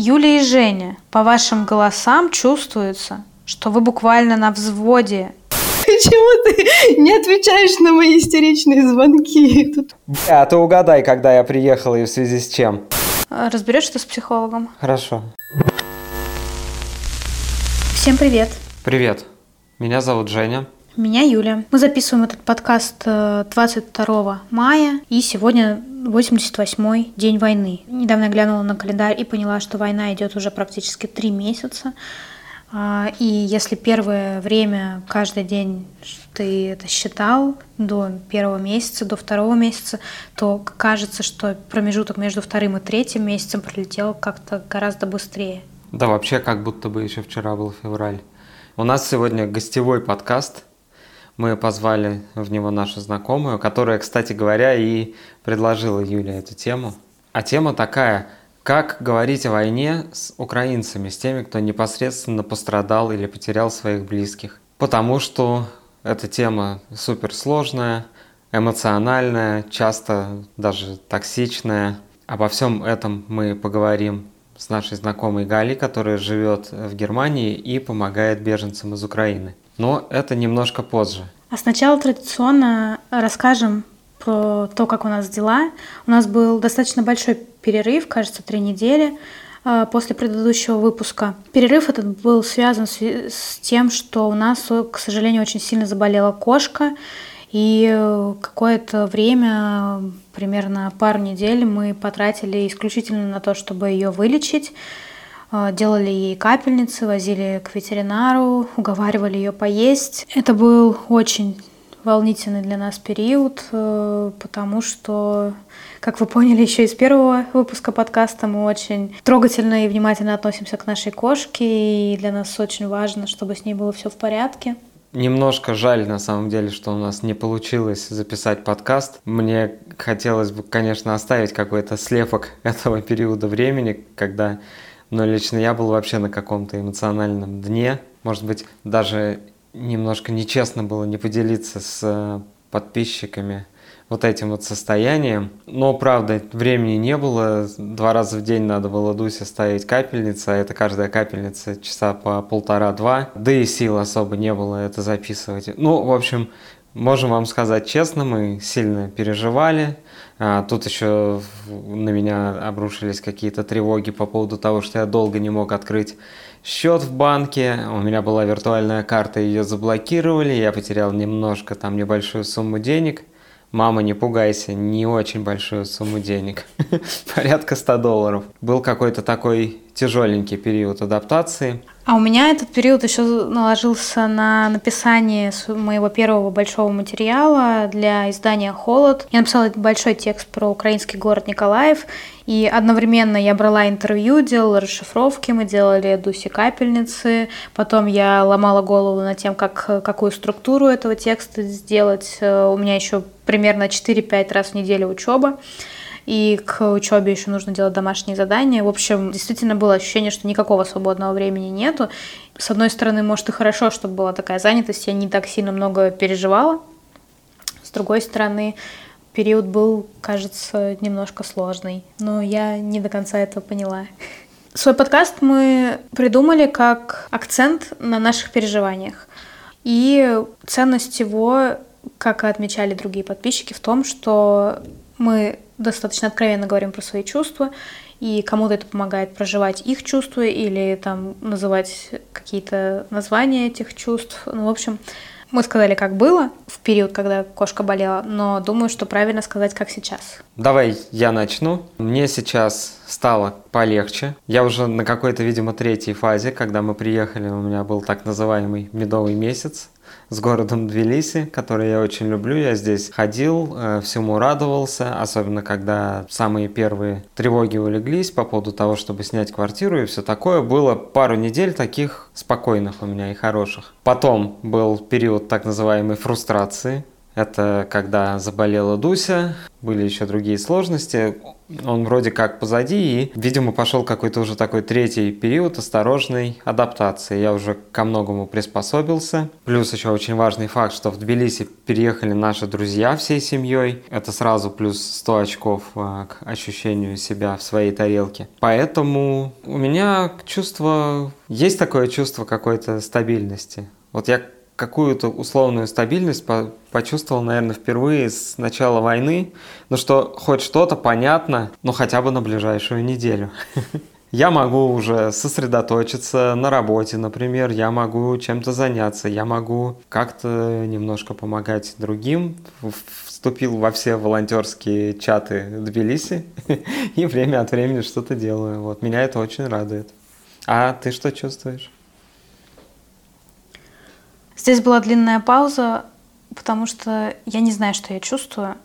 Юля и Женя, по вашим голосам чувствуется, что вы буквально на взводе. Почему ты не отвечаешь на мои истеричные звонки? Тут... Бля, а ты угадай, когда я приехал и в связи с чем. Разберешься с психологом? Хорошо. Всем привет. Привет. Меня зовут Женя. Меня Юля. Мы записываем этот подкаст 22 э, мая, и сегодня 88-й день войны. Недавно я глянула на календарь и поняла, что война идет уже практически три месяца. А, и если первое время, каждый день ты это считал до первого месяца, до второго месяца, то кажется, что промежуток между вторым и третьим месяцем пролетел как-то гораздо быстрее. Да, вообще как будто бы еще вчера был февраль. У нас сегодня гостевой подкаст. Мы позвали в него нашу знакомую, которая, кстати говоря, и предложила Юле эту тему. А тема такая – как говорить о войне с украинцами, с теми, кто непосредственно пострадал или потерял своих близких? Потому что эта тема суперсложная, эмоциональная, часто даже токсичная. Обо всем этом мы поговорим с нашей знакомой Галей, которая живет в Германии и помогает беженцам из Украины. Но это немножко позже. А сначала традиционно расскажем про то, как у нас дела. У нас был достаточно большой перерыв, кажется, три недели а, после предыдущего выпуска. Перерыв этот был связан с тем, что у нас, к сожалению, очень сильно заболела кошка, и э, какое-то время, примерно пару недель, мы потратили исключительно на то, чтобы ее вылечить. А, делали ей капельницы, возили к ветеринару, уговаривали ее поесть. Это был очень волнительный для нас период, э, потому что, как вы поняли еще из первого выпуска подкаста, мы очень трогательно и внимательно относимся к нашей кошке, и для нас очень важно, чтобы с ней было все в порядке. Немножко жаль, на самом деле, что у нас не получилось записать подкаст. Мне хотелось бы, конечно, оставить какой-то слепок этого периода времени, когда, но лично я был вообще на каком-то эмоциональном дне. Может быть, даже немножко нечестно было не поделиться с э, подписчиками вот этим вот состоянием. Но, правда, времени не было. Два раза в день надо было Дусе ставить капельницы, а это каждая капельница часа по полтора-два. Да и сил особо не было это записывать. Ну, в общем, можем вам сказать честно, мы сильно переживали. А, тут еще на меня обрушились какие-то тревоги по поводу того, что я долго не мог открыть счет в банке, у меня была виртуальная карта, ее заблокировали, я потерял немножко, там небольшую сумму денег. Мама, не пугайся, не очень большую сумму денег, порядка 100 долларов. Был какой-то такой тяжеленький период адаптации. А у меня этот период еще наложился на написание моего первого большого материала для издания «Холод». Я написала большой текст про украинский город Николаев, и одновременно я брала интервью, делала расшифровки, мы делали Дуси капельницы, потом я ломала голову над тем, как, какую структуру этого текста сделать. Э, у меня еще примерно 4-5 раз в неделю учеба и к учебе еще нужно делать домашние задания. В общем, действительно было ощущение, что никакого свободного времени нету. С одной стороны, может и хорошо, чтобы была такая занятость, я не так сильно много переживала. С другой стороны, период был, кажется, немножко сложный, но я не до конца этого поняла. Свой подкаст мы придумали как акцент на наших переживаниях. И ценность его, как и отмечали другие подписчики, в том, что мы достаточно откровенно говорим про свои чувства, и кому-то это помогает проживать их чувства или там называть какие-то названия этих чувств. Ну, в общем, мы сказали, как было в период, когда кошка болела, но думаю, что правильно сказать, как сейчас. Давай я начну. Мне сейчас стало полегче. Я уже на какой-то, видимо, третьей фазе, когда мы приехали, у меня был так называемый медовый месяц с городом Тбилиси, который я очень люблю. Я здесь ходил, э, всему радовался, особенно когда самые первые тревоги улеглись по поводу того, чтобы снять квартиру и все такое. Было пару недель таких спокойных у меня и хороших. Потом был период так называемой фрустрации, Это когда заболела Дуся, были еще другие сложности. Он вроде как позади, и, видимо, пошел какой-то уже такой третий период осторожной адаптации. Я уже ко многому приспособился. Плюс еще очень важный факт, что в Тбилиси переехали наши друзья всей семьей. Это сразу плюс 100 очков а, к ощущению себя в своей тарелке. Поэтому у меня чувство... Есть такое чувство какой-то стабильности. Вот я какую-то условную стабильность по почувствовал, наверное, впервые с начала войны, ну что хоть что-то понятно, но хотя бы на ближайшую неделю. Я могу уже сосредоточиться на работе, например, я могу чем-то заняться, я могу как-то немножко помогать другим. Вступил во все волонтерские чаты Тбилиси и время от времени что-то делаю. Вот, меня это очень радует. А ты что чувствуешь? Здесь была длинная пауза, потому что я не знаю, что я чувствую.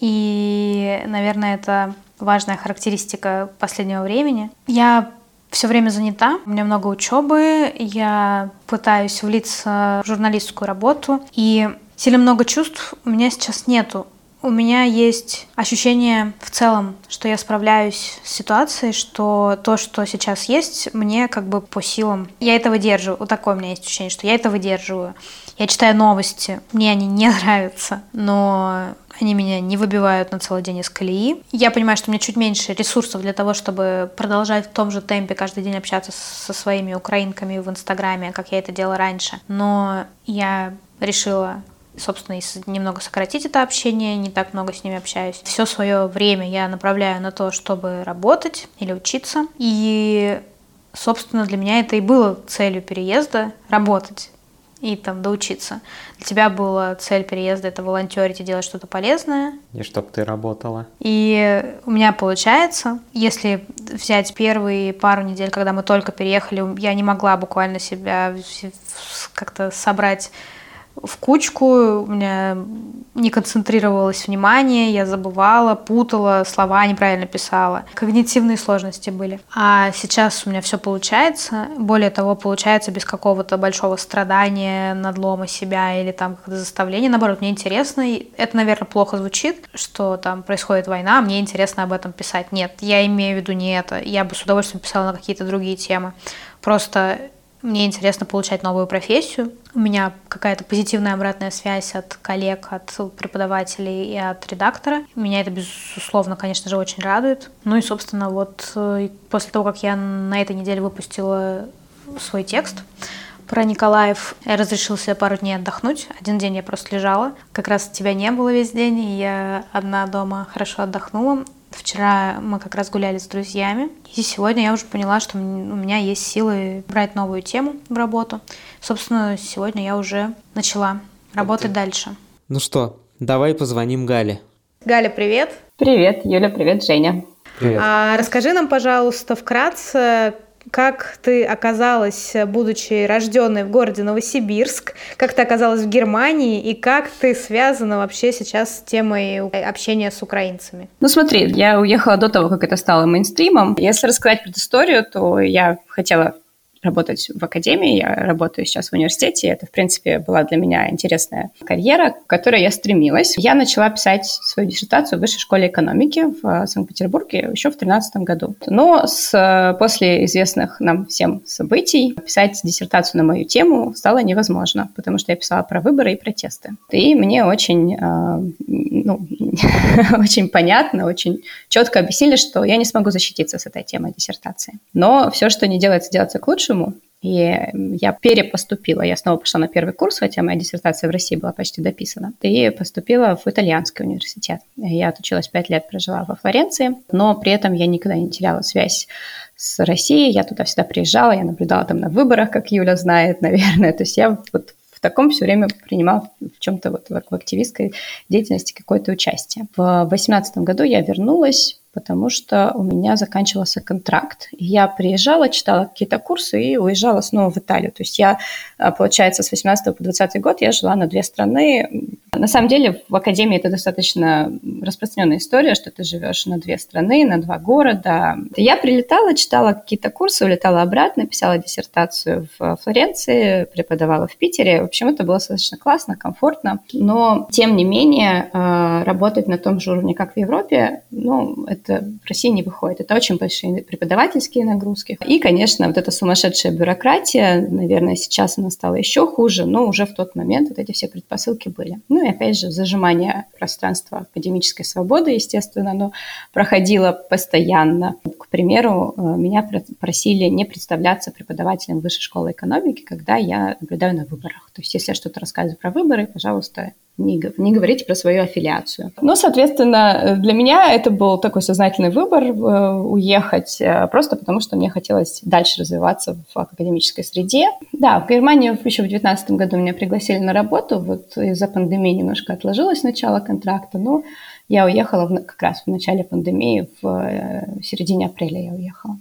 И, наверное, это важная характеристика последнего времени. Я все время занята, у меня много учебы, я пытаюсь влиться в журналистскую работу, и сильно много чувств у меня сейчас нету. У меня есть ощущение в целом, что я справляюсь с ситуацией, что то, что сейчас есть, мне как бы по силам. Я это выдерживаю. Вот такое у меня есть ощущение, что я это выдерживаю. Я читаю новости, мне они не нравятся, но они меня не выбивают на целый день из колеи. Я понимаю, что у меня чуть меньше ресурсов для того, чтобы продолжать в том же темпе каждый день общаться со своими украинками в Инстаграме, как я это делала раньше. Но я решила собственно, немного сократить это общение, не так много с ними общаюсь. Все свое время я направляю на то, чтобы работать или учиться. И, собственно, для меня это и было целью переезда — работать и там доучиться. Для тебя была цель переезда это волонтерить и делать что-то полезное. И чтобы ты работала. И у меня получается, если взять первые пару недель, когда мы только переехали, я не могла буквально себя как-то собрать в кучку, у меня не концентрировалось внимание, я забывала, путала, слова неправильно писала. Когнитивные сложности были. А сейчас у меня все получается. Более того, получается без какого-то большого страдания, надлома себя или там как-то заставления. Наоборот, мне интересно. И это, наверное, плохо звучит, что там происходит война, мне интересно об этом писать. Нет, я имею в виду не это. Я бы с удовольствием писала на какие-то другие темы. Просто мне интересно получать новую профессию. У меня какая-то позитивная обратная связь от коллег, от преподавателей и от редактора. Меня это, безусловно, конечно же, очень радует. Ну и, собственно, вот э, после того, как я на этой неделе выпустила свой текст, про Николаев. Я разрешила себе пару дней отдохнуть. Один день я просто лежала. Как раз тебя не было весь день, и я одна дома хорошо отдохнула. Вчера мы как раз гуляли с друзьями, и сегодня я уже поняла, что у меня есть силы брать новую тему в работу. Собственно, сегодня я уже начала работать дальше. Ну что, давай позвоним Гале. Галя, привет. Привет, Юля, привет, Женя. Привет. А, расскажи нам, пожалуйста, вкратце, как ты оказалась, будучи рожденной в городе Новосибирск, как ты оказалась в Германии и как ты связана вообще сейчас с темой общения с украинцами? Ну смотри, я уехала до того, как это стало мейнстримом. Если рассказать предысторию, то я хотела работать в академии, я работаю сейчас в университете, это, в принципе, была для меня интересная карьера, к которой я стремилась. Я начала писать свою диссертацию в Высшей школе экономики в Санкт-Петербурге еще в 2013 году. Но с, после известных нам всем событий писать диссертацию на мою тему стало невозможно, потому что я писала про выборы и протесты. И мне очень, э, ну, очень понятно, очень четко объяснили, что я не смогу защититься с этой темой диссертации. Но все, что не делается, делается к лучшему, лучшему. И я перепоступила. Я снова пошла на первый курс, хотя моя диссертация в России была почти дописана. И поступила в итальянский университет. Я отучилась пять лет, прожила во Флоренции, но при этом я никогда не теряла связь с Россией. Я туда всегда приезжала, я наблюдала там на выборах, как Юля знает, наверное. То есть я вот в таком все время принимала в чем-то вот в активистской деятельности какое-то участие. В 2018 году я вернулась потому что у меня заканчивался контракт. Я приезжала, читала какие-то курсы и уезжала снова в Италию. То есть я, а, получается, с 18 по 20 год я жила на две страны. На самом деле в академии это достаточно распространенная история, что ты живешь на две страны, на два города. Я прилетала, читала какие-то курсы, улетала обратно, писала диссертацию в Флоренции, преподавала в Питере. В общем, это было достаточно классно, комфортно. Но, тем не менее, а, работать на том же уровне, как в Европе, ну, это в России не выходит. Это очень большие преподавательские нагрузки. И, конечно, вот эта сумасшедшая бюрократия, наверное, сейчас она стала еще хуже, но уже в тот момент вот эти все предпосылки были. Ну и опять же, зажимание пространства академической свободы, естественно, оно проходило постоянно. К примеру, э, меня просили не представляться преподавателем высшей школы экономики, когда я наблюдаю на выборах. То есть, если я что-то рассказываю про выборы, пожалуйста, не, не говорите про свою аффилиацию. Ну, соответственно, для меня это был такой сознательный выбор э, уехать, э, просто потому что мне хотелось дальше развиваться в академической среде. Да, в Германию еще в 2019 году меня пригласили на работу, вот из-за пандемии немножко отложилось начало контракта, но я уехала в, как раз в начале пандемии, в, э, в середине апреля я уехала.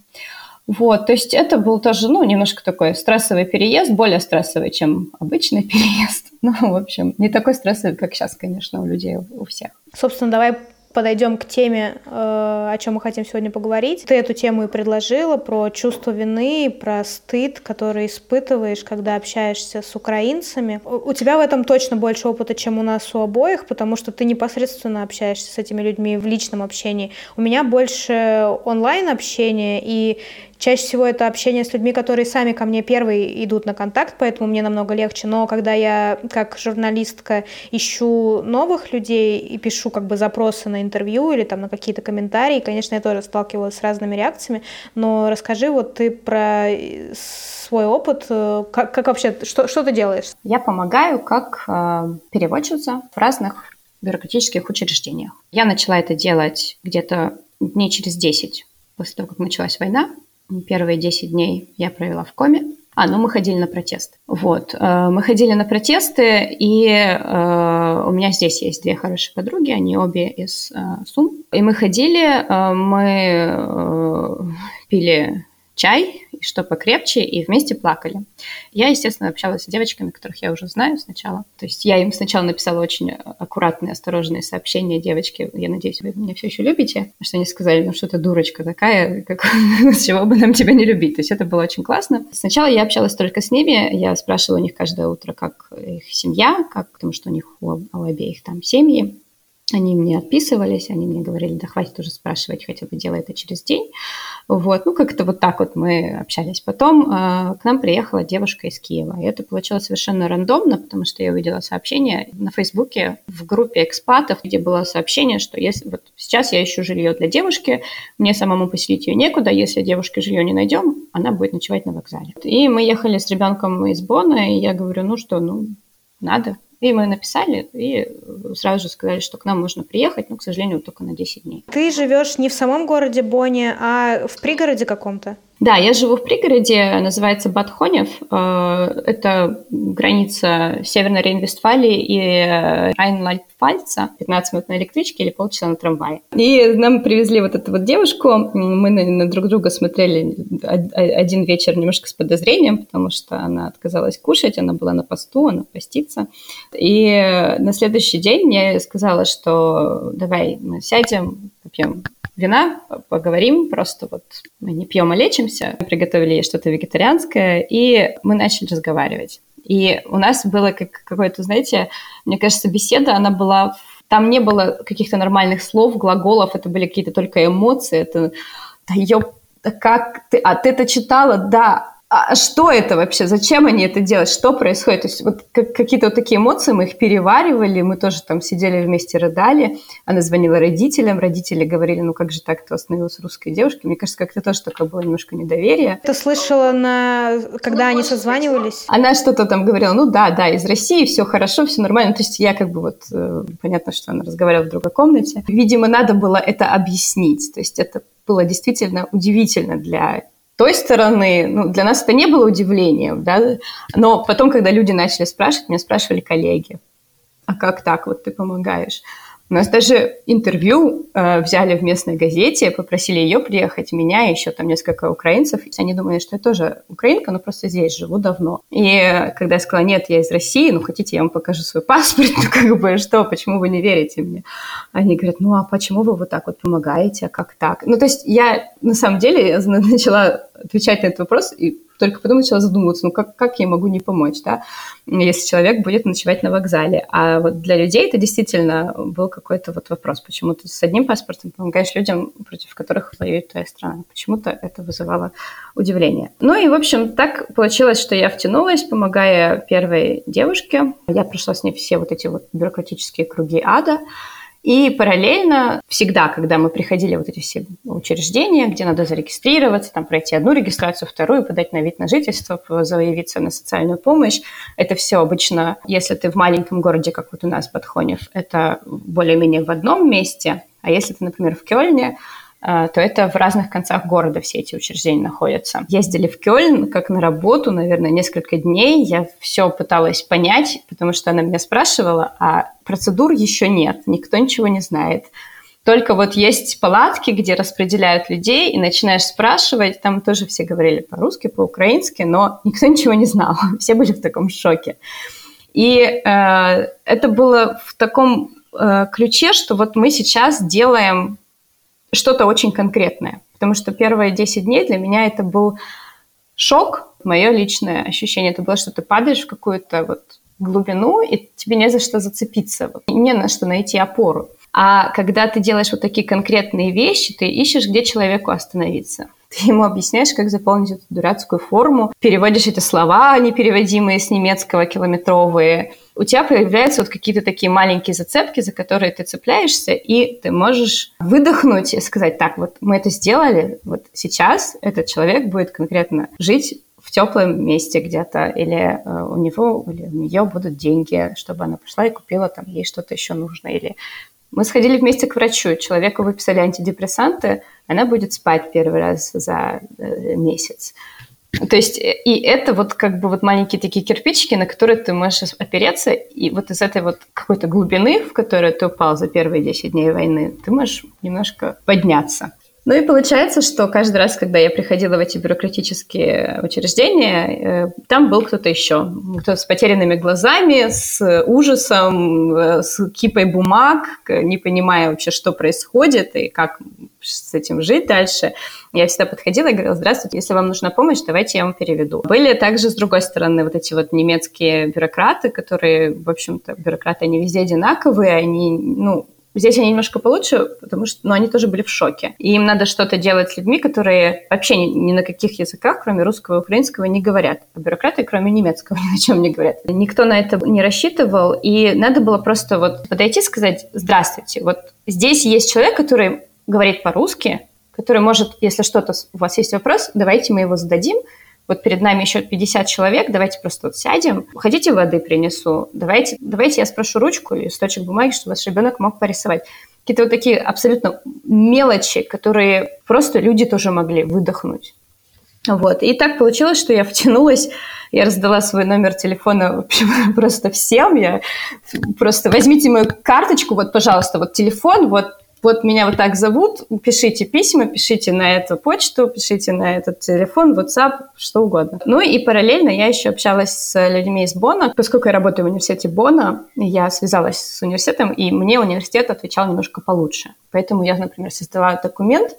Вот, то есть это был тоже, ну, немножко такой стрессовый переезд, более стрессовый, чем обычный переезд. Ну, в общем, не такой стрессовый, как сейчас, конечно, у людей, у всех. Собственно, давай подойдем к теме, э, о чем мы хотим сегодня поговорить. Ты эту тему и предложила про чувство вины, про стыд, который испытываешь, когда общаешься с украинцами. У тебя в этом точно больше опыта, чем у нас у обоих, потому что ты непосредственно общаешься с этими людьми в личном общении. У меня больше онлайн общение, и Чаще всего это общение с людьми, которые сами ко мне первые идут на контакт, поэтому мне намного легче. Но когда я как журналистка ищу новых людей и пишу как бы запросы на интервью или там на какие-то комментарии, конечно, я тоже сталкивалась с разными реакциями. Но расскажи вот ты про свой опыт, как, как вообще, что, что ты делаешь? Я помогаю как э, переводчица в разных бюрократических учреждениях. Я начала это делать где-то дней через 10 после того, как началась война. Первые 10 дней я провела в коме. А, ну мы ходили на протесты. Вот, э, мы ходили на протесты, и э, у меня здесь есть две хорошие подруги, они обе из э, Сум. И мы ходили, мы пили чай, что покрепче, и вместе плакали. Я, естественно, общалась с девочками, которых я уже знаю сначала. То есть я им сначала написала очень аккуратные, осторожные сообщения. Девочки, я надеюсь, вы меня все еще любите. Что они сказали, ну что ты дурочка такая, как, с чего бы нам тебя не любить. То есть это было очень классно. Сначала я общалась только с ними, я спрашивала у них каждое утро, как их семья, как, потому что у них у обеих там семьи. Они мне отписывались, они мне говорили, да хватит уже спрашивать, хотя бы делай это через день. Вот, ну как-то вот так вот мы общались. Потом э, к нам приехала девушка из Киева, и это получилось совершенно рандомно, потому что я увидела сообщение на Фейсбуке в группе экспатов, где было сообщение, что если вот сейчас я ищу жилье для девушки, мне самому поселить ее некуда, если девушке жилье не найдем, она будет ночевать на вокзале. И мы ехали с ребенком из Бона, и я говорю, ну что, ну надо, и мы написали, и сразу же сказали, что к нам можно приехать, но, к сожалению, только на 10 дней. Ты живешь не в самом городе Бонне, а в пригороде каком-то? Да, я живу в пригороде, называется Батхонев. Э, это граница Северной Рейн-Вестфалии и Райн-Лальпфальца. 15 минут на электричке или полчаса на трамвае. И нам привезли вот эту вот девушку. Мы на, на друг друга смотрели один вечер немножко с подозрением, потому что она отказалась кушать, она была на посту, она постится. И на следующий день я сказала, что давай мы сядем, попьем вина, поговорим, просто вот мы не пьем, а лечимся. Мы приготовили ей что-то вегетарианское, и мы начали разговаривать. И у нас было как какое-то, знаете, мне кажется, беседа, она была... Там не было каких-то нормальных слов, глаголов, это были какие-то только эмоции. Это, да да как ты... А ты это читала? Да а что это вообще? Зачем они это делают? Что происходит? То есть вот как, какие-то вот такие эмоции, мы их переваривали, мы тоже там сидели вместе, рыдали. Она звонила родителям, родители говорили, ну как же так, ты остановилась с русской девушкой? Мне кажется, как-то тоже такое было немножко недоверие. Ты слышала, на... когда ну, они созванивались? Она что-то там говорила, ну да, да, из России, все хорошо, все нормально. То есть я как бы вот, э, понятно, что она разговаривала в другой комнате. Видимо, надо было это объяснить. То есть это было действительно удивительно для той стороны, ну, для нас это не было удивлением, да, но потом, когда люди начали спрашивать, меня спрашивали коллеги, а как так, вот ты помогаешь? У нас даже интервью э, взяли в местной газете, попросили ее приехать, меня и еще там несколько украинцев. Они думали, что я тоже украинка, но просто здесь живу давно. И когда я сказала, нет, я из России, ну хотите, я вам покажу свой паспорт, ну как бы что, почему вы не верите мне? Они говорят, ну а почему вы вот так вот помогаете, а как так? Ну то есть я на самом деле начала отвечать на этот вопрос и только потом начала задумываться, ну как, как я могу не помочь, да, если человек будет ночевать на вокзале. А вот для людей это действительно был какой-то вот вопрос, почему ты с одним паспортом помогаешь людям, против которых воюет твоя страна. Почему-то это вызывало удивление. Ну и, в общем, так получилось, что я втянулась, помогая первой девушке. Я прошла с ней все вот эти вот бюрократические круги ада, и параллельно всегда, когда мы приходили в вот эти все учреждения, где надо зарегистрироваться, там пройти одну регистрацию, вторую, подать на вид на жительство, заявиться на социальную помощь, это все обычно, если ты в маленьком городе, как вот у нас, Батхонев, это более-менее в одном месте, а если ты, например, в Кёльне, то это в разных концах города все эти учреждения находятся. Ездили в Кёльн как на работу, наверное, несколько дней. Я все пыталась понять, потому что она меня спрашивала, а процедур еще нет, никто ничего не знает. Только вот есть палатки, где распределяют людей, и начинаешь спрашивать, там тоже все говорили по-русски, по-украински, но никто ничего не знал, все были в таком шоке. И э, это было в таком э, ключе, что вот мы сейчас делаем что-то очень конкретное. Потому что первые 10 дней для меня это был шок, мое личное ощущение. Это было, что ты падаешь в какую-то вот глубину, и тебе не за что зацепиться, вот, не на что найти опору. А когда ты делаешь вот такие конкретные вещи, ты ищешь, где человеку остановиться. Ты ему объясняешь, как заполнить эту дурацкую форму, переводишь эти слова, непереводимые с немецкого, километровые. У тебя появляются вот какие-то такие маленькие зацепки, за которые ты цепляешься, и ты можешь выдохнуть и сказать, так, вот мы это сделали, вот сейчас этот человек будет конкретно жить в теплом месте где-то, или э, у него или у нее будут деньги, чтобы она пошла и купила там ей что-то еще нужно, или мы сходили вместе к врачу, человеку выписали антидепрессанты, она будет спать первый раз за э, месяц. То есть, э, и это вот как бы вот маленькие такие кирпичики, на которые ты можешь опереться, и вот из этой вот какой-то глубины, в которую ты упал за первые 10 дней войны, ты можешь немножко подняться. Ну и получается, что каждый раз, когда я приходила в эти бюрократические учреждения, э, там был кто-то еще. Кто с потерянными глазами, с ужасом, э, с кипой бумаг, не понимая вообще, что происходит и как с этим жить дальше. Я всегда подходила и говорила, здравствуйте, если вам нужна помощь, давайте я вам переведу. Были также, с другой стороны, вот эти вот немецкие бюрократы, которые, в общем-то, бюрократы, они везде одинаковые, они, ну, Здесь они немножко получше, потому что ну, они тоже были в шоке. И им надо что-то делать с людьми, которые вообще ни, ни на каких языках, кроме русского и украинского, не говорят. А бюрократы, кроме немецкого, ни на чем не говорят. Никто на это не рассчитывал, и надо было просто вот подойти и сказать «Здравствуйте, вот здесь есть человек, который говорит по-русски, который может, если что-то у вас есть вопрос, давайте мы его зададим, вот перед нами еще 50 человек, давайте просто вот сядем, хотите воды принесу, давайте, давайте я спрошу ручку и листочек бумаги, чтобы ваш ребенок мог порисовать. Какие-то вот такие абсолютно мелочи, которые просто люди тоже могли выдохнуть. Вот. И так получилось, что я втянулась, я раздала свой номер телефона в общем, просто всем. Я просто возьмите мою карточку, вот, пожалуйста, вот телефон, вот вот меня вот так зовут, пишите письма, пишите на эту почту, пишите на этот телефон, WhatsApp, что угодно. Ну и параллельно я еще общалась с людьми из Бона. Поскольку я работаю в университете Бона, я связалась с университетом, и мне университет отвечал немножко получше. Поэтому я, например, создала документ,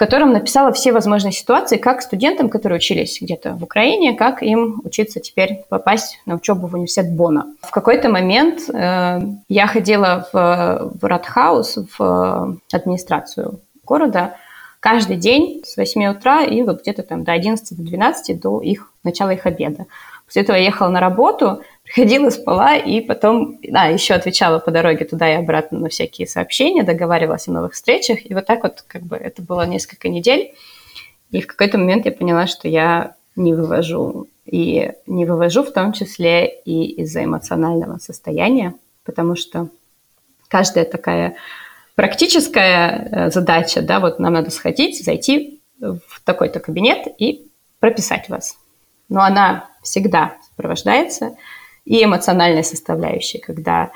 котором написала все возможные ситуации, как студентам, которые учились где-то в Украине, как им учиться теперь попасть на учебу в университет Бона. В какой-то момент э, я ходила в, в Радхаус, в администрацию города, каждый день с 8 утра и вот где-то там до 11, до 12, до их начала их обеда. После этого я ехала на работу, приходила, спала, и потом, да, еще отвечала по дороге туда и обратно на всякие сообщения, договаривалась о новых встречах, и вот так вот как бы это было несколько недель, и в какой-то момент я поняла, что я не вывожу, и не вывожу в том числе и из-за эмоционального состояния, потому что каждая такая практическая э, задача, да, вот нам надо сходить, зайти в такой-то кабинет и прописать вас. Но она всегда сопровождается и эмоциональной составляющей, когда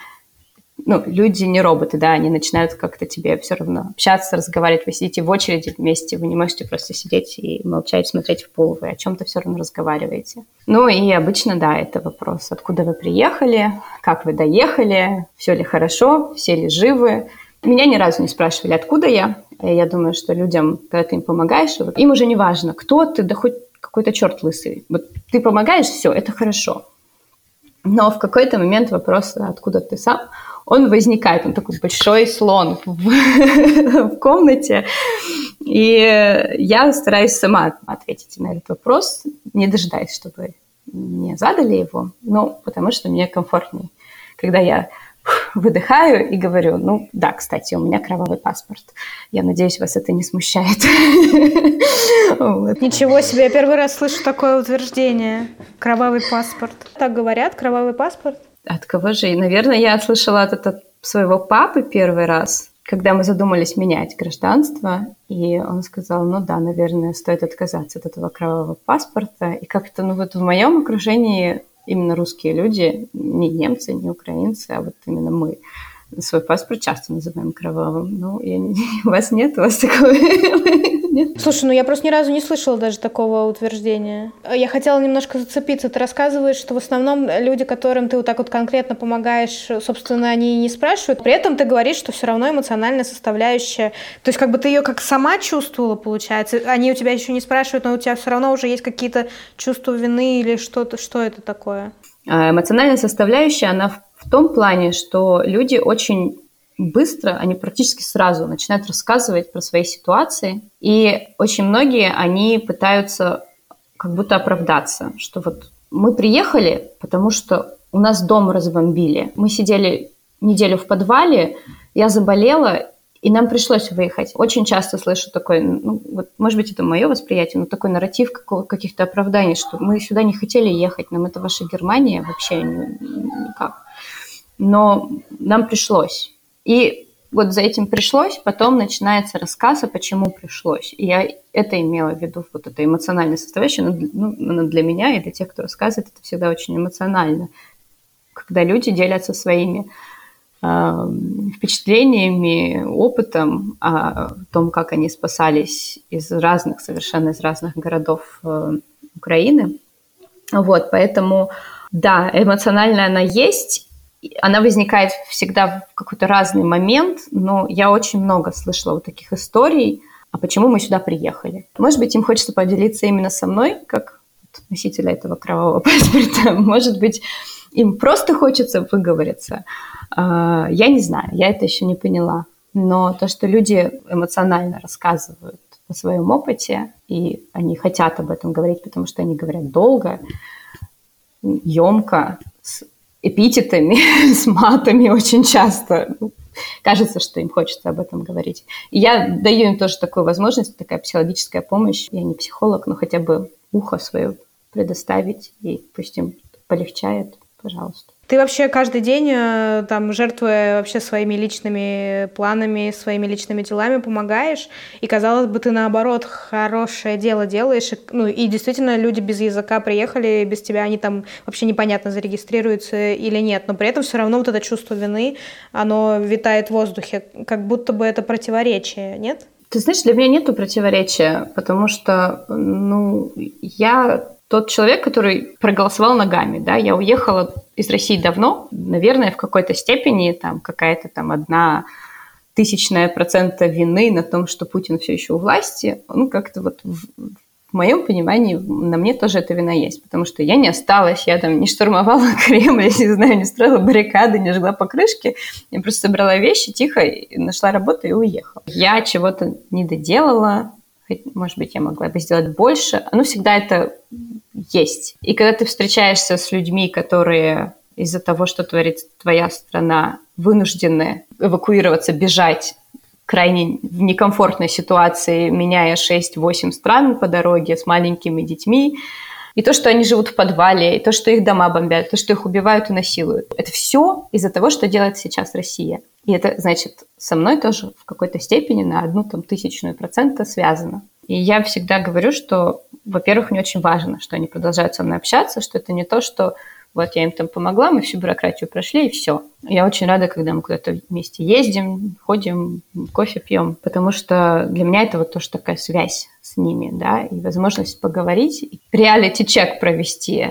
ну, люди не роботы, да, они начинают как-то тебе все равно общаться, разговаривать, вы сидите в очереди вместе, вы не можете просто сидеть и молчать, смотреть в пол, вы о чем-то все равно разговариваете. Ну и обычно, да, это вопрос, откуда вы приехали, как вы доехали, все ли хорошо, все ли живы. Меня ни разу не спрашивали, откуда я. Я думаю, что людям, когда ты им помогаешь, им уже не важно, кто ты, да хоть какой-то черт лысый. Вот ты помогаешь, все, это хорошо. Но в какой-то момент вопрос, откуда ты сам, он возникает, он такой большой слон в, в комнате, и я стараюсь сама ответить на этот вопрос, не дожидаясь, чтобы мне задали его, ну, потому что мне комфортнее, когда я выдыхаю и говорю, ну да, кстати, у меня кровавый паспорт. Я надеюсь, вас это не смущает. Ничего себе, я первый раз слышу такое утверждение. Кровавый паспорт. Так говорят, кровавый паспорт? От кого же? И, наверное, я слышала это от своего папы первый раз, когда мы задумались менять гражданство, и он сказал, ну да, наверное, стоит отказаться от этого кровавого паспорта. И как-то, ну вот в моем окружении именно русские люди, не немцы, не украинцы, а вот именно мы, свой паспорт часто называем кровавым. Ну, я у вас нет, у вас такого нет? Слушай, ну я просто ни разу не слышала даже такого утверждения. Я хотела немножко зацепиться. Ты рассказываешь, что в основном люди, которым ты вот так вот конкретно помогаешь, собственно, они не спрашивают. При этом ты говоришь, что все равно эмоциональная составляющая. То есть как бы ты ее как сама чувствовала, получается. Они у тебя еще не спрашивают, но у тебя все равно уже есть какие-то чувства вины или что-то. Что это такое? А, эмоциональная составляющая, она в том плане, что люди очень быстро, они практически сразу начинают рассказывать про свои ситуации. И очень многие, они пытаются как будто оправдаться, что вот мы приехали, потому что у нас дом разбомбили. Мы сидели неделю в подвале, я заболела, и нам пришлось выехать. Очень часто слышу такой, ну, вот, может быть, это мое восприятие, но такой нарратив каких-то оправданий, что мы сюда не хотели ехать, нам это ваша Германия вообще никак. Но нам пришлось. И вот за этим пришлось, потом начинается рассказ, а почему пришлось. И я это имела в виду, вот эта эмоциональная составляющая, ну, для меня и для тех, кто рассказывает, это всегда очень эмоционально. Когда люди делятся своими э, впечатлениями, опытом о том, как они спасались из разных, совершенно из разных городов э, Украины. Вот, поэтому, да, эмоциональная она есть, она возникает всегда в какой-то разный момент, но я очень много слышала вот таких историй, а почему мы сюда приехали. Может быть, им хочется поделиться именно со мной, как носителя этого кровавого паспорта. Может быть, им просто хочется выговориться. А, я не знаю, я это еще не поняла. Но то, что люди эмоционально рассказывают о своем опыте, и они хотят об этом говорить, потому что они говорят долго, емко, эпитетами, с матами очень часто. Кажется, что им хочется об этом говорить. И я даю им тоже такую возможность, такая психологическая помощь. Я не психолог, но хотя бы ухо свое предоставить, и пусть им полегчает, пожалуйста. Ты вообще каждый день, э, там, жертвуя вообще своими личными планами, своими личными делами, помогаешь, и, казалось бы, ты, наоборот, хорошее дело делаешь, и, ну, и действительно люди без языка приехали, без тебя они там вообще непонятно зарегистрируются или нет, но при этом все равно вот это чувство вины, оно витает в воздухе, как будто бы это противоречие, нет? Ты знаешь, для меня нету противоречия, потому что, ну, я тот человек, который проголосовал ногами, да, я уехала из России давно, наверное, в какой-то степени там какая-то там одна тысячная процента вины на том, что Путин все еще у власти, ну, как-то вот в, в моем понимании на мне тоже эта вина есть, потому что я не осталась, я там не штурмовала Кремль, я не знаю, не строила баррикады, не жгла покрышки, я просто собрала вещи тихо, нашла работу и уехала. Я чего-то не доделала, может быть, я могла бы сделать больше, оно всегда это есть. И когда ты встречаешься с людьми, которые из-за того, что творит твоя страна, вынуждены эвакуироваться, бежать крайне в некомфортной ситуации, меняя 6-8 стран по дороге с маленькими детьми, и то, что они живут в подвале, и то, что их дома бомбят, то, что их убивают и насилуют. Это все из-за того, что делает сейчас Россия. И это, значит, со мной тоже в какой-то степени на одну там тысячную процента связано. И я всегда говорю, что, во-первых, мне очень важно, что они продолжают со мной общаться, что это не то, что Вот я им там помогла, мы всю бюрократию прошли, и все. Я очень рада, когда мы куда-то вместе ездим, ходим, кофе пьем, потому что для меня это вот тоже такая связь с ними, да, и возможность поговорить, реалити-чек провести,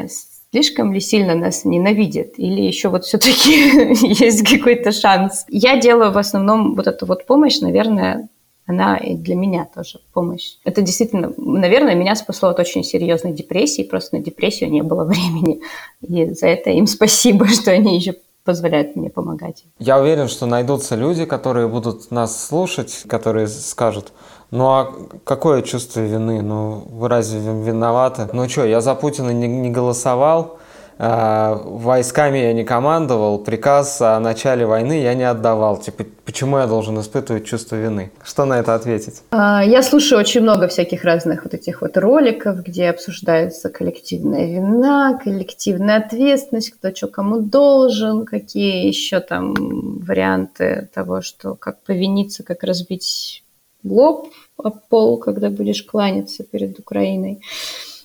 слишком ли сильно нас ненавидят, или еще вот все-таки есть какой-то шанс. Я делаю в основном вот эту вот помощь, наверное, она и для меня тоже помощь. Это действительно, наверное, меня спасло от очень серьезной депрессии, просто на депрессию не было времени. И за это им спасибо, что они еще позволяют мне помогать. Я уверен, что найдутся люди, которые будут нас слушать, которые скажут, ну а какое чувство вины? Ну вы разве виноваты? Ну что, я за Путина не, не голосовал, войсками я не командовал, приказ о начале войны я не отдавал. Типа, почему я должен испытывать чувство вины? Что на это ответить? А, я слушаю очень много всяких разных вот этих вот роликов, где обсуждается коллективная вина, коллективная ответственность, кто что кому должен, какие еще там варианты того, что как повиниться, как разбить лоб об пол, когда будешь кланяться перед Украиной.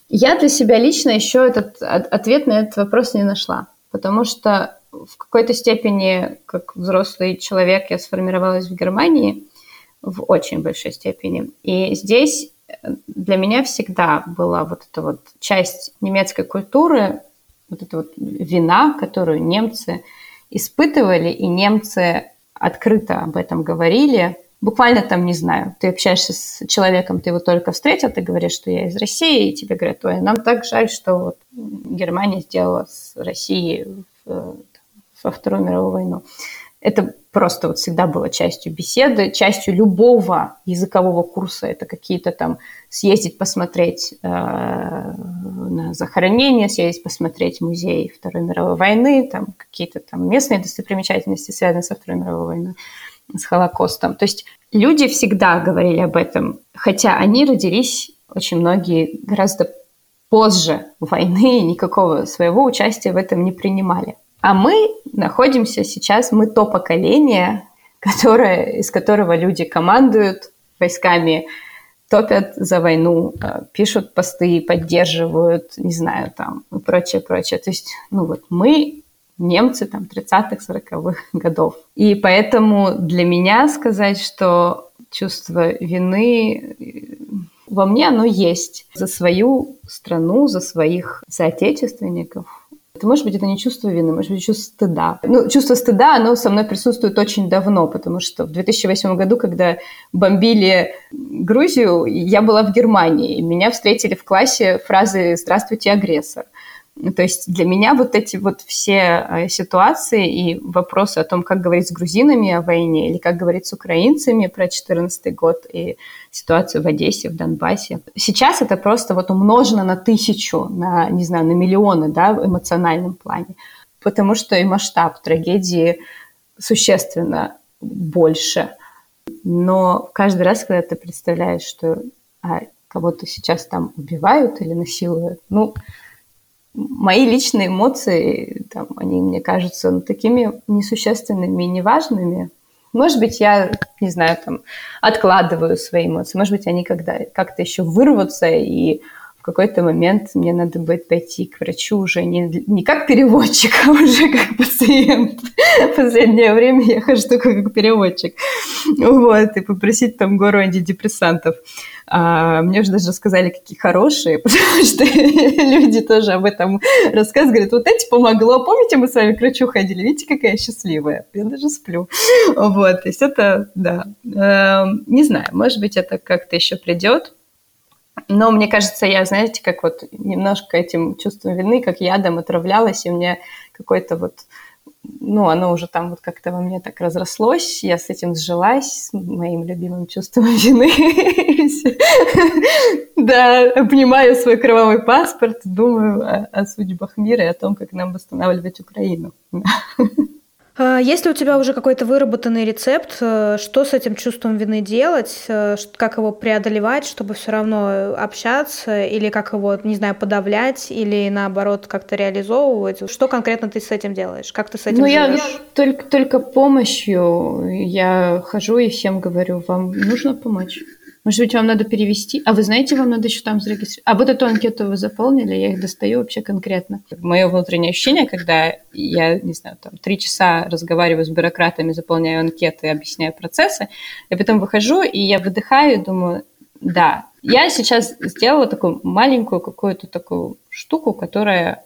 Я для себя лично еще этот ответ на этот вопрос не нашла, потому что в какой-то степени, как взрослый человек, я сформировалась в Германии в очень большой степени. И здесь для меня всегда была вот эта вот часть немецкой культуры, вот эта вот вина, которую немцы испытывали, и немцы открыто об этом говорили – буквально там, не знаю, ты общаешься с человеком, ты его только встретил, ты говоришь, что я из России, и тебе говорят, ой, нам так жаль, что вот Германия сделала с Россией в, во Вторую мировую войну. Это просто вот всегда было частью беседы, частью любого языкового курса. Это какие-то там съездить посмотреть э, на захоронение, съездить посмотреть музей Второй мировой войны, там какие-то там местные достопримечательности, связанные со Второй мировой войной с Холокостом. То есть люди всегда говорили об этом, хотя они родились очень многие гораздо позже войны, никакого своего участия в этом не принимали. А мы находимся сейчас, мы то поколение, которое, из которого люди командуют войсками, топят за войну, э, пишут посты, поддерживают, не знаю, там, и прочее, прочее. То есть, ну вот мы немцы там 30-х, 40-х годов. И поэтому для меня сказать, что чувство вины э, во мне оно есть за свою страну, за своих соотечественников. Это, может быть, это не чувство вины, может быть, чувство стыда. Ну, чувство стыда, оно со мной присутствует очень давно, потому что в 2008 году, когда бомбили Грузию, я была в Германии, меня встретили в классе фразы «Здравствуйте, агрессор». То есть для меня вот эти вот все э, ситуации и вопросы о том, как говорить с грузинами о войне или как говорить с украинцами про 2014 год и ситуацию в Одессе, в Донбассе. Сейчас это просто вот умножено на тысячу, на, не знаю, на миллионы, да, в эмоциональном плане. Потому что и масштаб трагедии существенно больше. Но каждый раз, когда ты представляешь, что а, кого-то сейчас там убивают или насилуют, ну, мои личные эмоции, там, они мне кажутся ну, такими несущественными и неважными. Может быть, я, не знаю, там, откладываю свои эмоции. Может быть, они когда как-то еще вырвутся, и какой-то момент мне надо будет пойти к врачу уже не, не как переводчик, а уже как пациент. В последнее время я хожу только как переводчик. Вот, и попросить там гору антидепрессантов. А, мне уже даже сказали, какие хорошие, потому что люди тоже об этом рассказывают. Говорят, вот эти помогло. Помните, мы с вами к врачу ходили? Видите, какая счастливая? Я даже сплю. Вот, то есть это, да. Эм, не знаю, может быть, это как-то еще придет. Но мне кажется, я, знаете, как вот немножко этим чувством вины, как ядом отравлялась, и мне какой-то вот ну, оно уже там вот как-то во мне так разрослось, я с этим сжилась, с моим любимым чувством вины. Да, обнимаю свой кровавый паспорт, думаю о судьбах мира и о том, как нам восстанавливать Украину. А, есть ли у тебя уже какой-то выработанный рецепт, э, что с этим чувством вины делать, э, как его преодолевать, чтобы все равно общаться, или как его, не знаю, подавлять, или наоборот как-то реализовывать? Что конкретно ты с этим делаешь? Как ты с этим ну, живешь? Я только, только помощью. Я хожу и всем говорю, вам нужно помочь. Может быть, вам надо перевести? А вы знаете, вам надо еще там зарегистрировать? А вот эту анкету вы заполнили, я их достаю вообще конкретно. Мое внутреннее ощущение, когда я, не знаю, там, три часа разговариваю с бюрократами, заполняю анкеты, объясняю процессы, я потом выхожу, и я выдыхаю и думаю, да, я сейчас сделала такую маленькую какую-то такую штуку, которая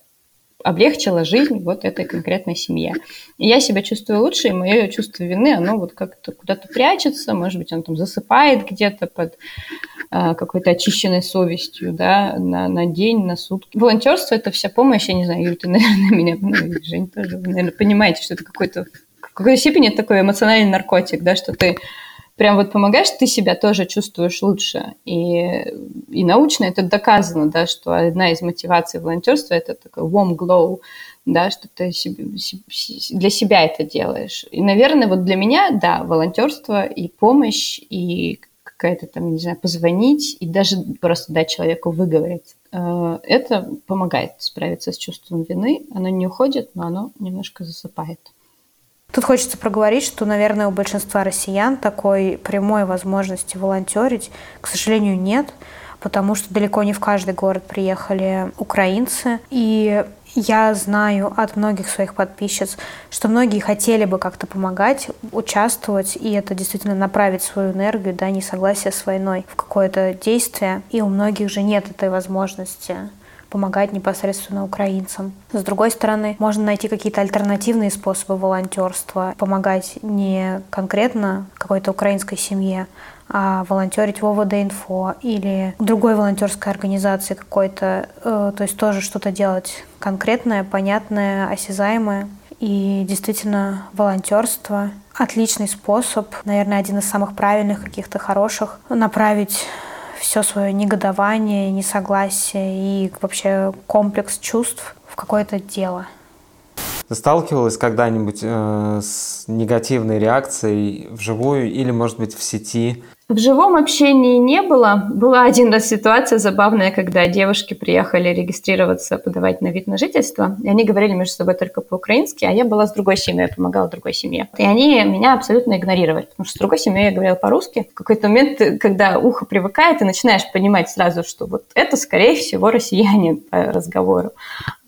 облегчила жизнь вот этой конкретной семье. И я себя чувствую лучше, и мое чувство вины, оно вот как-то куда-то прячется, может быть, оно там засыпает где-то под э, какой-то очищенной совестью, да, на, на день, на сутки. Волонтерство – это вся помощь, я не знаю, Юль, ты, наверное, меня, ну, и Жень тоже, вы, наверное, понимаете, что это какой-то, в какой-то степени такой эмоциональный наркотик, да, что ты прям вот помогаешь, ты себя тоже чувствуешь лучше. И, и научно это доказано, да, что одна из мотиваций волонтерства – это такой warm glow, да, что ты себе, для себя это делаешь. И, наверное, вот для меня, да, волонтерство и помощь, и какая-то там, не знаю, позвонить, и даже просто дать человеку выговорить. Э, это помогает справиться с чувством вины. Оно не уходит, но оно немножко засыпает. Тут хочется проговорить, что, наверное, у большинства россиян такой прямой возможности волонтерить, к сожалению, нет, потому что далеко не в каждый город приехали украинцы. И я знаю от многих своих подписчиц, что многие хотели бы как-то помогать, участвовать, и это действительно направить свою энергию, да, несогласие с войной в какое-то действие. И у многих же нет этой возможности помогать непосредственно украинцам. С другой стороны, можно найти какие-то альтернативные способы волонтерства, помогать не конкретно какой-то украинской семье, а волонтерить в ОВД-инфо или другой волонтерской организации какой-то, э, то есть тоже что-то делать конкретное, понятное, осязаемое. И действительно, волонтерство — отличный способ, наверное, один из самых правильных, каких-то хороших, направить все свое негодование, несогласие и вообще комплекс чувств в какое-то дело. Ты сталкивалась когда-нибудь э, с негативной реакцией вживую или, может быть, в сети в живом общении не было. Была один раз ситуация забавная, когда девушки приехали регистрироваться, подавать на вид на жительство, и они говорили между собой только по-украински, а я была с другой семьей, я помогала другой семье. И они меня абсолютно игнорировали, потому что с другой семьей я говорила по-русски. В какой-то момент, когда ухо привыкает, ты начинаешь понимать сразу, что вот это, скорее всего, россиянин по разговору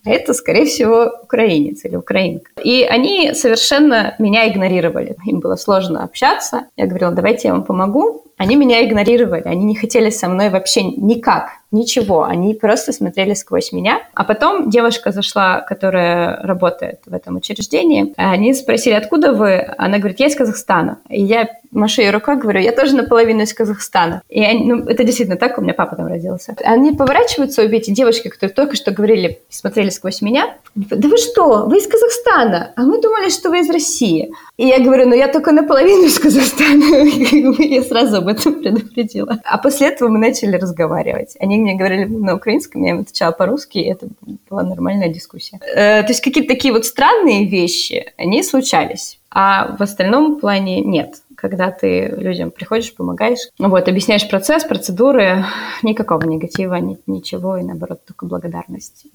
а это, скорее всего, украинец или украинка. И они совершенно меня игнорировали. Им было сложно общаться. Я говорила, давайте я вам помогу. Они меня игнорировали, они не хотели со мной вообще никак, ничего, они просто смотрели сквозь меня. А потом девушка зашла, которая работает в этом учреждении, они спросили, откуда вы? Она говорит, я из Казахстана. И я машу ей рукой, говорю, я тоже наполовину из Казахстана. И они, ну, это действительно так, у меня папа там родился. Они поворачиваются, обе эти девушки, которые только что говорили, смотрели сквозь меня. Да вы что, вы из Казахстана? А мы думали, что вы из России. И я говорю, ну я только наполовину из Казахстана. Я сразу об этом предупредила. А после этого мы начали разговаривать. Они мне говорили на украинском, я им отвечала по-русски, и это была нормальная дискуссия. Э, то есть какие-то такие вот странные вещи, они случались. А в остальном плане нет когда ты людям приходишь, помогаешь, вот, объясняешь процесс, процедуры, никакого негатива, ни, ничего, и наоборот, только благодарность.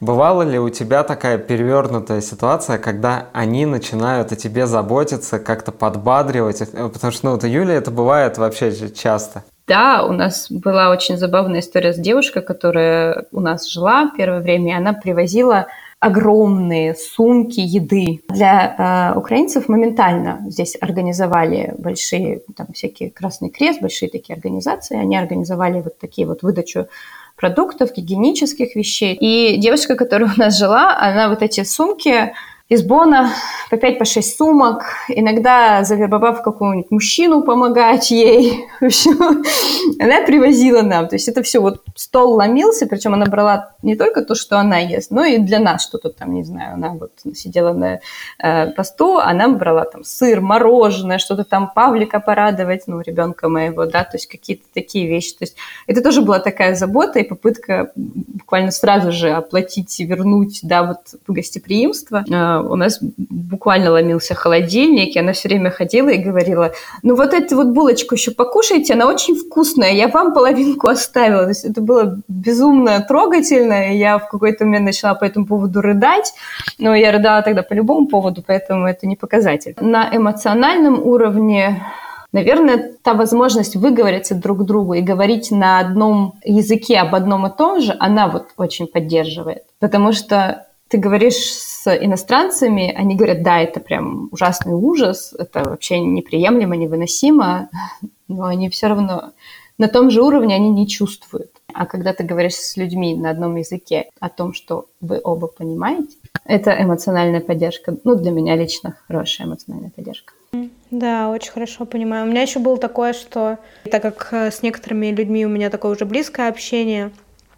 Бывала ли у тебя такая перевернутая ситуация, когда они начинают о тебе заботиться, как-то подбадривать? Э, потому что, ну, вот у Юли это бывает вообще часто. Да, у нас была очень забавная история с девушкой, которая у нас жила первое время, и она привозила огромные сумки еды. Для э, украинцев моментально здесь организовали большие, там всякие Красный Крест, большие такие организации, они организовали вот такие вот выдачу продуктов, гигиенических вещей. И девушка, которая у нас жила, она вот эти сумки из Бона по 5 по 6 сумок, иногда завербовав какого-нибудь мужчину помогать ей. Она привозила нам. То есть это все вот стол ломился, причем она брала не только то, что она ест, но и для нас что-то там, не знаю, она вот сидела на э, посту, она брала там сыр, мороженое, что-то там Павлика порадовать, ну, ребенка моего, да, то есть какие-то такие вещи. То есть это тоже была такая забота и попытка буквально сразу же оплатить и вернуть, да, вот гостеприимство э, у нас буквально ломился холодильник, и она все время ходила и говорила, ну вот эту вот булочку еще покушайте, она очень вкусная, я вам половинку оставила. То есть это было безумно трогательно, и я в какой-то момент начала по этому поводу рыдать, но я рыдала тогда по любому поводу, поэтому это не показатель. На эмоциональном уровне Наверное, та возможность выговориться друг другу и говорить на одном языке об одном и том же, она вот очень поддерживает. Потому что ты говоришь с иностранцами, они говорят, да, это прям ужасный ужас, это вообще неприемлемо, невыносимо, но они все равно на том же уровне они не чувствуют. А когда ты говоришь с людьми на одном языке о том, что вы оба понимаете, это эмоциональная поддержка. Ну, для меня лично хорошая эмоциональная поддержка. Да, очень хорошо понимаю. У меня еще было такое, что так как э, с некоторыми людьми у меня такое уже близкое общение,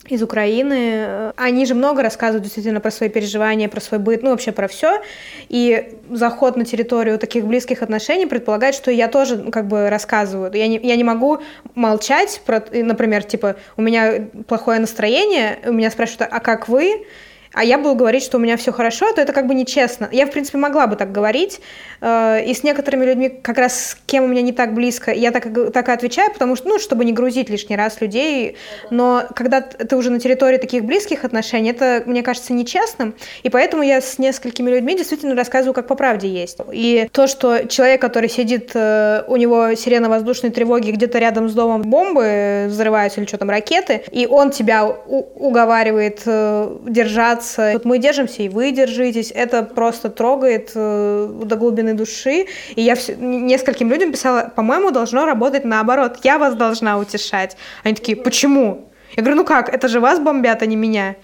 из Украины. Они же много рассказывают действительно про свои переживания, про свой быт, ну вообще про все. И заход на территорию таких близких отношений предполагает, что я тоже ну, как бы рассказываю. Я не, я не могу молчать, про, например, типа, у меня плохое настроение, у меня спрашивают, а как вы? А я буду говорить, что у меня все хорошо, то это как бы нечестно. Я, в принципе, могла бы так говорить, э, и с некоторыми людьми, как раз с кем у меня не так близко, я так, так и отвечаю, потому что, ну, чтобы не грузить лишний раз людей, но когда ты уже на территории таких близких отношений, это, мне кажется, нечестным, и поэтому я с несколькими людьми действительно рассказываю, как по правде есть. И то, что человек, который сидит, э, у него сирена воздушной тревоги, где-то рядом с домом бомбы взрываются или что там, ракеты, и он тебя уговаривает э, держаться держаться. Вот мы держимся, и вы держитесь. Это просто трогает э, до глубины души. И я все, нескольким людям писала, по-моему, должно работать наоборот. Я вас должна утешать. Они такие, почему? Я говорю, ну как, это же вас бомбят, а не меня.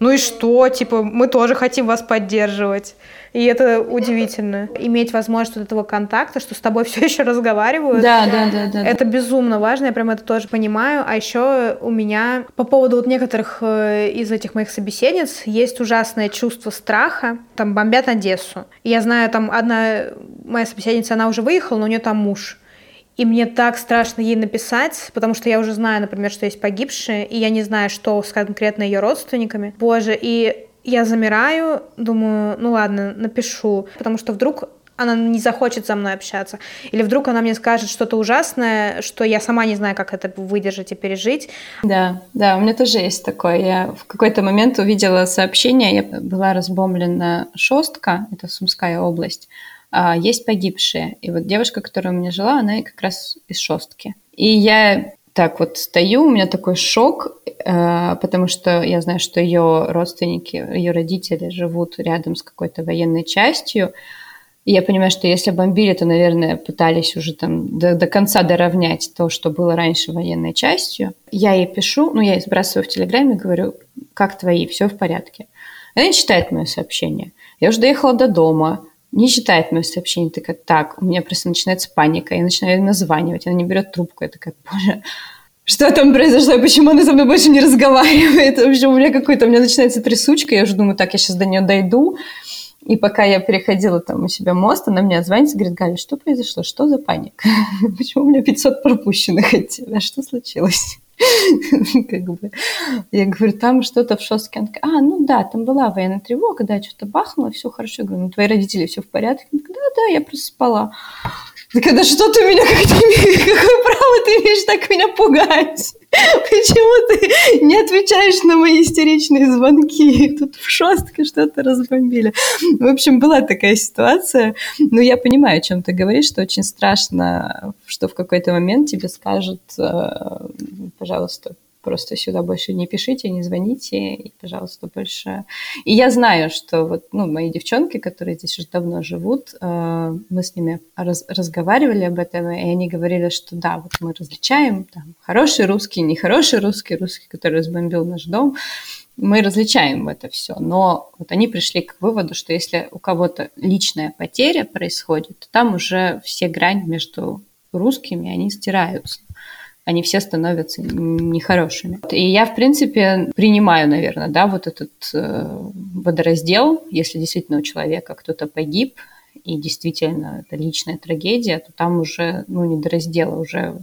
Ну и что? Типа, мы тоже хотим вас поддерживать. И это удивительно. Иметь возможность вот этого контакта, что с тобой все еще разговаривают. Да, да, да, да. Это безумно важно, я прям это тоже понимаю. А еще у меня по поводу вот некоторых э, из этих моих собеседниц есть ужасное чувство страха. Там бомбят Одессу. Я знаю, там одна моя собеседница, она уже выехала, но у нее там муж. И мне так страшно ей написать, потому что я уже знаю, например, что есть погибшие, и я не знаю, что с конкретно ее родственниками. Боже, и я замираю, думаю, ну ладно, напишу, потому что вдруг она не захочет со мной общаться. Или вдруг она мне скажет что-то ужасное, что я сама не знаю, как это выдержать и пережить. Да, да, у меня тоже есть такое. Я в какой-то момент увидела сообщение, я была разбомблена Шостка, это Сумская область, а, есть погибшие. И вот девушка, которая у меня жила, она как раз из Шостки. И я так вот стою, у меня такой шок, э, потому что я знаю, что ее родственники, ее родители живут рядом с какой-то военной частью. И я понимаю, что если бомбили, то, наверное, пытались уже там до, до конца доравнять то, что было раньше военной частью. Я ей пишу, ну, я ей сбрасываю в Телеграме, говорю, как твои, все в порядке. Она не читает мое сообщение. Я уже доехала до дома, не читает мое сообщение, такая, так, у меня просто начинается паника, я начинаю названивать, она не берет трубку, я такая, боже, что там произошло, почему она со мной больше не разговаривает, в общем, у меня какой-то, у меня начинается трясучка, я уже думаю, так, я сейчас до нее дойду, и пока я переходила там у себя мост, она мне звонит и говорит, Галя, что произошло, что за паника, почему у меня 500 пропущенных от тебя, что случилось? как бы. Я говорю, там что-то в Шостке. Она такая, а, ну да, там была военная тревога, да, что-то бахнуло, все хорошо. Я говорю, ну твои родители все в порядке? Она такая, да, да, я просто спала. Когда что ты меня, как ты, какое право ты имеешь так меня пугать? Почему ты не отвечаешь на мои истеричные звонки? Тут в шостке что-то разбомбили. В общем, была такая ситуация. Но я понимаю, о чем ты говоришь, что очень страшно, что в какой-то момент тебе скажут, э, пожалуйста, просто сюда больше не пишите, не звоните, и, пожалуйста, больше... И я знаю, что вот, ну, мои девчонки, которые здесь уже давно живут, э, мы с ними раз, разговаривали об этом, и они говорили, что да, вот мы различаем там хороший русский, нехороший русский, русский, который разбомбил наш дом, мы различаем это все, но вот они пришли к выводу, что если у кого-то личная потеря происходит, то там уже все грани между русскими, они стираются они все становятся нехорошими. И я, в принципе, принимаю, наверное, да, вот этот э, водораздел, если действительно у человека кто-то погиб, и действительно это личная трагедия, то там уже, ну, не до раздела, уже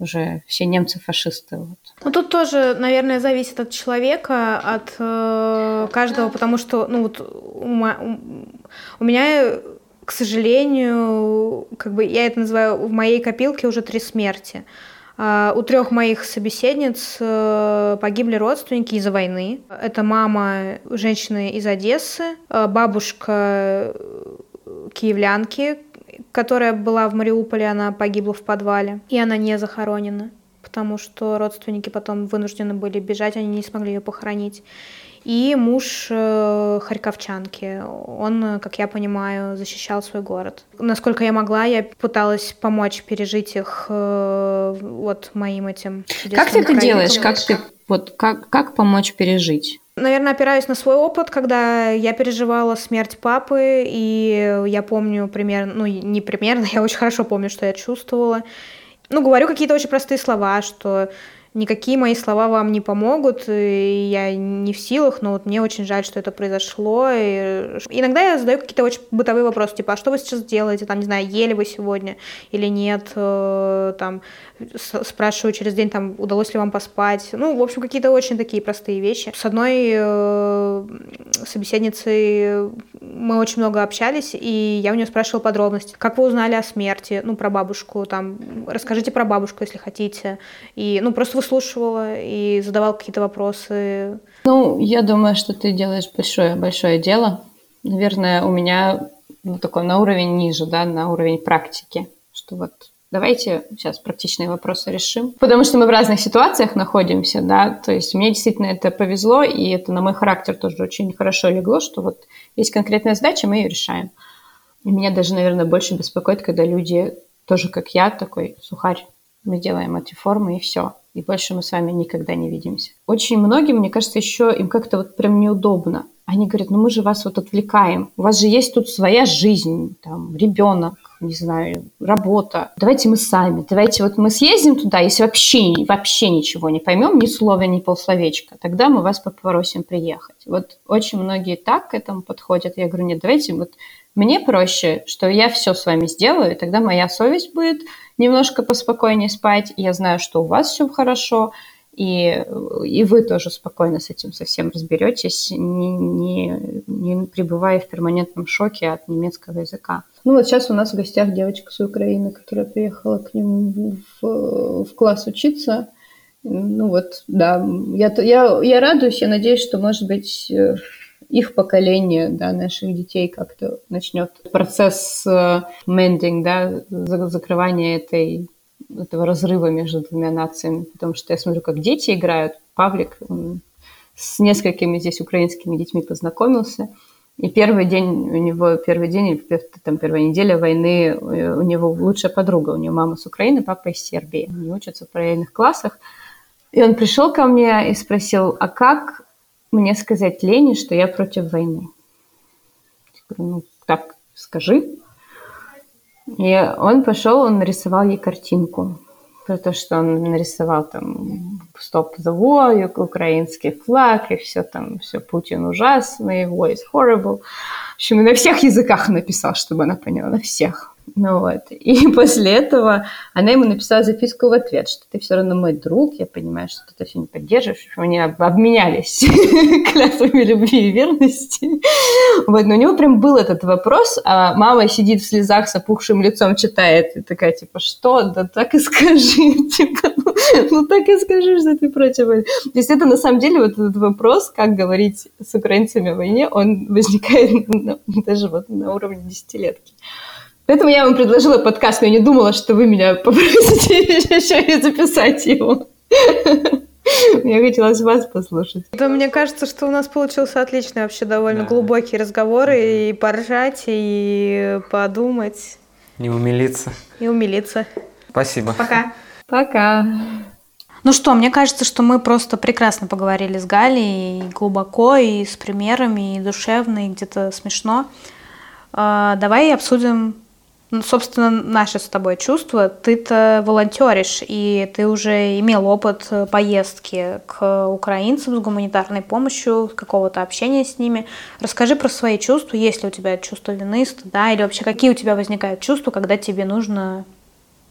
уже все немцы фашисты. Вот. Ну тут тоже, наверное, зависит от человека, от э, каждого, потому что, ну вот у, у меня, к сожалению, как бы я это называю в моей копилке уже три смерти. А, у трех моих собеседниц э, погибли родственники из-за войны. Это мама женщины из Одессы, э, бабушка э, киевлянки которая была в Мариуполе, она погибла в подвале, и она не захоронена, потому что родственники потом вынуждены были бежать, они не смогли ее похоронить. И муж э, харьковчанки, он, как я понимаю, защищал свой город. Насколько я могла, я пыталась помочь пережить их э, вот моим этим. Как ты это делаешь? Как ты вот как как помочь пережить? Наверное, опираюсь на свой опыт, когда я переживала смерть папы, и я помню примерно, ну не примерно, я очень хорошо помню, что я чувствовала. Ну, говорю какие-то очень простые слова, что никакие мои слова вам не помогут, и я не в силах, но вот мне очень жаль, что это произошло. И иногда я задаю какие-то очень бытовые вопросы, типа, а что вы сейчас делаете, там, не знаю, ели вы сегодня или нет, э, там, спрашиваю через день, там, удалось ли вам поспать. Ну, в общем, какие-то очень такие простые вещи. С одной э, собеседницей мы очень много общались, и я у нее спрашивала подробности. Как вы узнали о смерти? Ну, про бабушку, там, расскажите про бабушку, если хотите. И, ну, просто выслушивала и задавала какие-то вопросы. Ну, я думаю, что ты делаешь большое-большое дело. Наверное, у меня ну, такой на уровень ниже, да, на уровень практики, что вот Давайте сейчас практичные вопросы решим. Потому что мы в разных ситуациях находимся, да, то есть мне действительно это повезло, и это на мой характер тоже очень хорошо легло, что вот есть конкретная задача, мы ее решаем. И меня даже, наверное, больше беспокоит, когда люди тоже, как я, такой сухарь, мы делаем эти формы и все. И больше мы с вами никогда не видимся. Очень многим, мне кажется, еще им как-то вот прям неудобно. Они говорят, ну мы же вас вот отвлекаем. У вас же есть тут своя жизнь, там, ребенок, не знаю, работа. Давайте мы сами, давайте вот мы съездим туда, если вообще, вообще ничего не поймем, ни слова, ни полсловечка, тогда мы вас попросим приехать. Вот очень многие так к этому подходят. Я говорю, нет, давайте вот мне проще, что я все с вами сделаю, и тогда моя совесть будет немножко поспокойнее спать, и я знаю, что у вас все хорошо, и, и вы тоже спокойно с этим совсем разберетесь, не, не, не пребывая в перманентном шоке от немецкого языка. Ну вот сейчас у нас в гостях девочка с Украины, которая приехала к ним в, в класс учиться. Ну вот, да, я, я, я радуюсь, я надеюсь, что, может быть, их поколение, да, наших детей как-то начнет процесс мендинг, да, закрывания этой этого разрыва между двумя нациями, потому что я смотрю, как дети играют. Павлик с несколькими здесь украинскими детьми познакомился, и первый день у него, первый день, там, первая неделя войны, у него лучшая подруга, у него мама с Украины, папа из Сербии. Они учатся в параллельных классах. И он пришел ко мне и спросил, а как мне сказать Лене, что я против войны? Я говорю, ну, так скажи. И он пошел, он нарисовал ей картинку про то, что он нарисовал там «Stop the war», украинский флаг, и все там, все Путин ужасный, war is horrible. В общем, на всех языках написал, чтобы она поняла, на всех. Ну вот. И после этого она ему написала записку в ответ, что ты все равно мой друг, я понимаю, что ты все не поддерживаешь. Они обменялись клятвами любви и верности. Вот. Но у него прям был этот вопрос, а мама сидит в слезах с опухшим лицом, читает, и такая, типа, что? Да так и скажи, типа, ну, ну так и скажи, что ты против войны. То есть это на самом деле вот этот вопрос, как говорить с украинцами о войне, он возникает даже вот на уровне десятилетки. Поэтому я вам предложила подкаст, но я не думала, что вы меня попросите еще и записать его. Мне хотелось вас послушать. Да, мне кажется, что у нас получился отличный, вообще довольно да. глубокий разговор, и поржать, и подумать. И умилиться. И умилиться. Спасибо. Пока. Пока. Ну что, мне кажется, что мы просто прекрасно поговорили с Галей, и глубоко, и с примерами, и душевно, и где-то смешно. А, давай обсудим ну, собственно, наши с тобой чувства. Ты-то волонтеришь, и ты уже имел опыт поездки к украинцам с гуманитарной помощью, какого-то общения с ними. Расскажи про свои чувства, есть ли у тебя чувство вины, да, или вообще какие у тебя возникают чувства, когда тебе нужно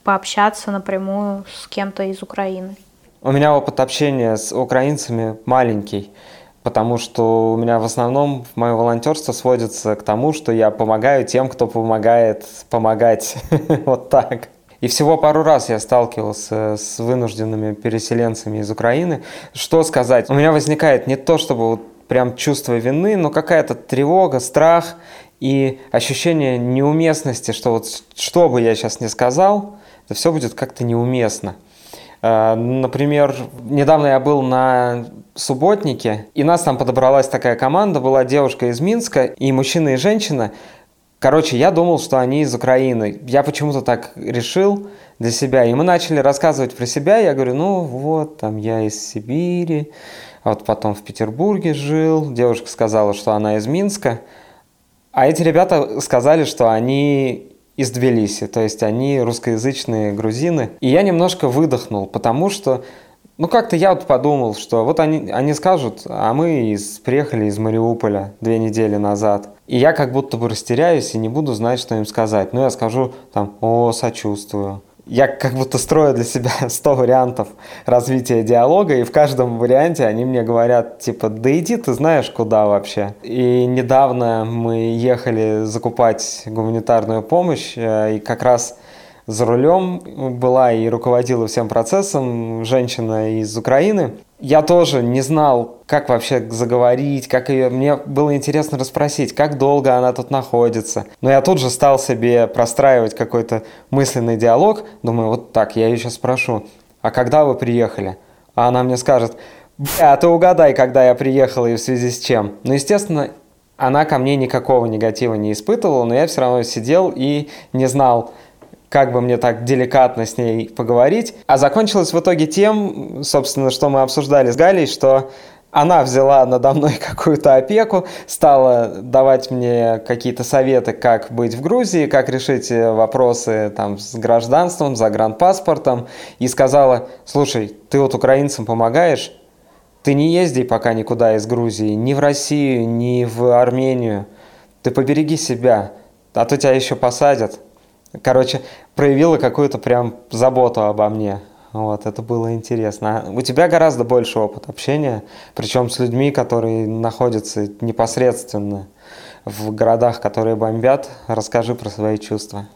пообщаться напрямую с кем-то из Украины? У меня опыт общения с украинцами маленький потому что у меня в основном мое волонтерство сводится к тому, что я помогаю тем, кто помогает помогать. вот так. И всего пару раз я сталкивался с вынужденными переселенцами из Украины. Что сказать? У меня возникает не то, чтобы прям чувство вины, но какая-то тревога, страх и ощущение неуместности, что вот что бы я сейчас не сказал, это все будет как-то неуместно. Э, например, недавно я был на субботнике, и нас там подобралась такая команда, была девушка из Минска, и мужчина и женщина. Короче, я думал, что они из Украины. Я почему-то так решил для себя. И мы начали рассказывать про себя. Я говорю, ну вот, там я из Сибири, а вот потом в Петербурге жил. Девушка сказала, что она из Минска. А эти ребята сказали, что они из Тбилиси, то есть они русскоязычные грузины. И я немножко выдохнул, потому что, ну как-то я вот подумал, что вот они, они скажут, а мы из, приехали из Мариуполя две недели назад. И я как будто бы растеряюсь и не буду знать, что им сказать. Ну я скажу там, о, сочувствую я как будто строю для себя 100 вариантов развития диалога, и в каждом варианте они мне говорят, типа, да иди ты знаешь куда вообще. И недавно мы ехали закупать гуманитарную помощь, э, и как раз за рулем была и руководила всем процессом женщина из Украины. Я тоже не знал, как вообще заговорить, как ее... Мне было интересно расспросить, как долго она тут находится. Но я тут же стал себе простраивать какой-то мысленный диалог. Думаю, вот так, я ее сейчас спрошу, а когда вы приехали? А она мне скажет, а ты угадай, когда я приехала и в связи с чем. Ну, естественно, она ко мне никакого негатива не испытывала, но я все равно сидел и не знал, как бы мне так деликатно с ней поговорить. А закончилось в итоге тем, собственно, что мы обсуждали с Галей, что она взяла надо мной какую-то опеку, стала давать мне какие-то советы, как быть в Грузии, как решить вопросы там, с гражданством, загранпаспортом, и сказала, слушай, ты вот украинцам помогаешь, ты не езди пока никуда из Грузии, ни в Россию, ни в Армению, ты побереги себя, а то тебя еще посадят. Короче, проявила какую-то прям заботу обо мне. Вот, это было интересно. У тебя гораздо больше опыт общения, причем с людьми, которые находятся непосредственно в городах, которые бомбят. Расскажи про свои чувства.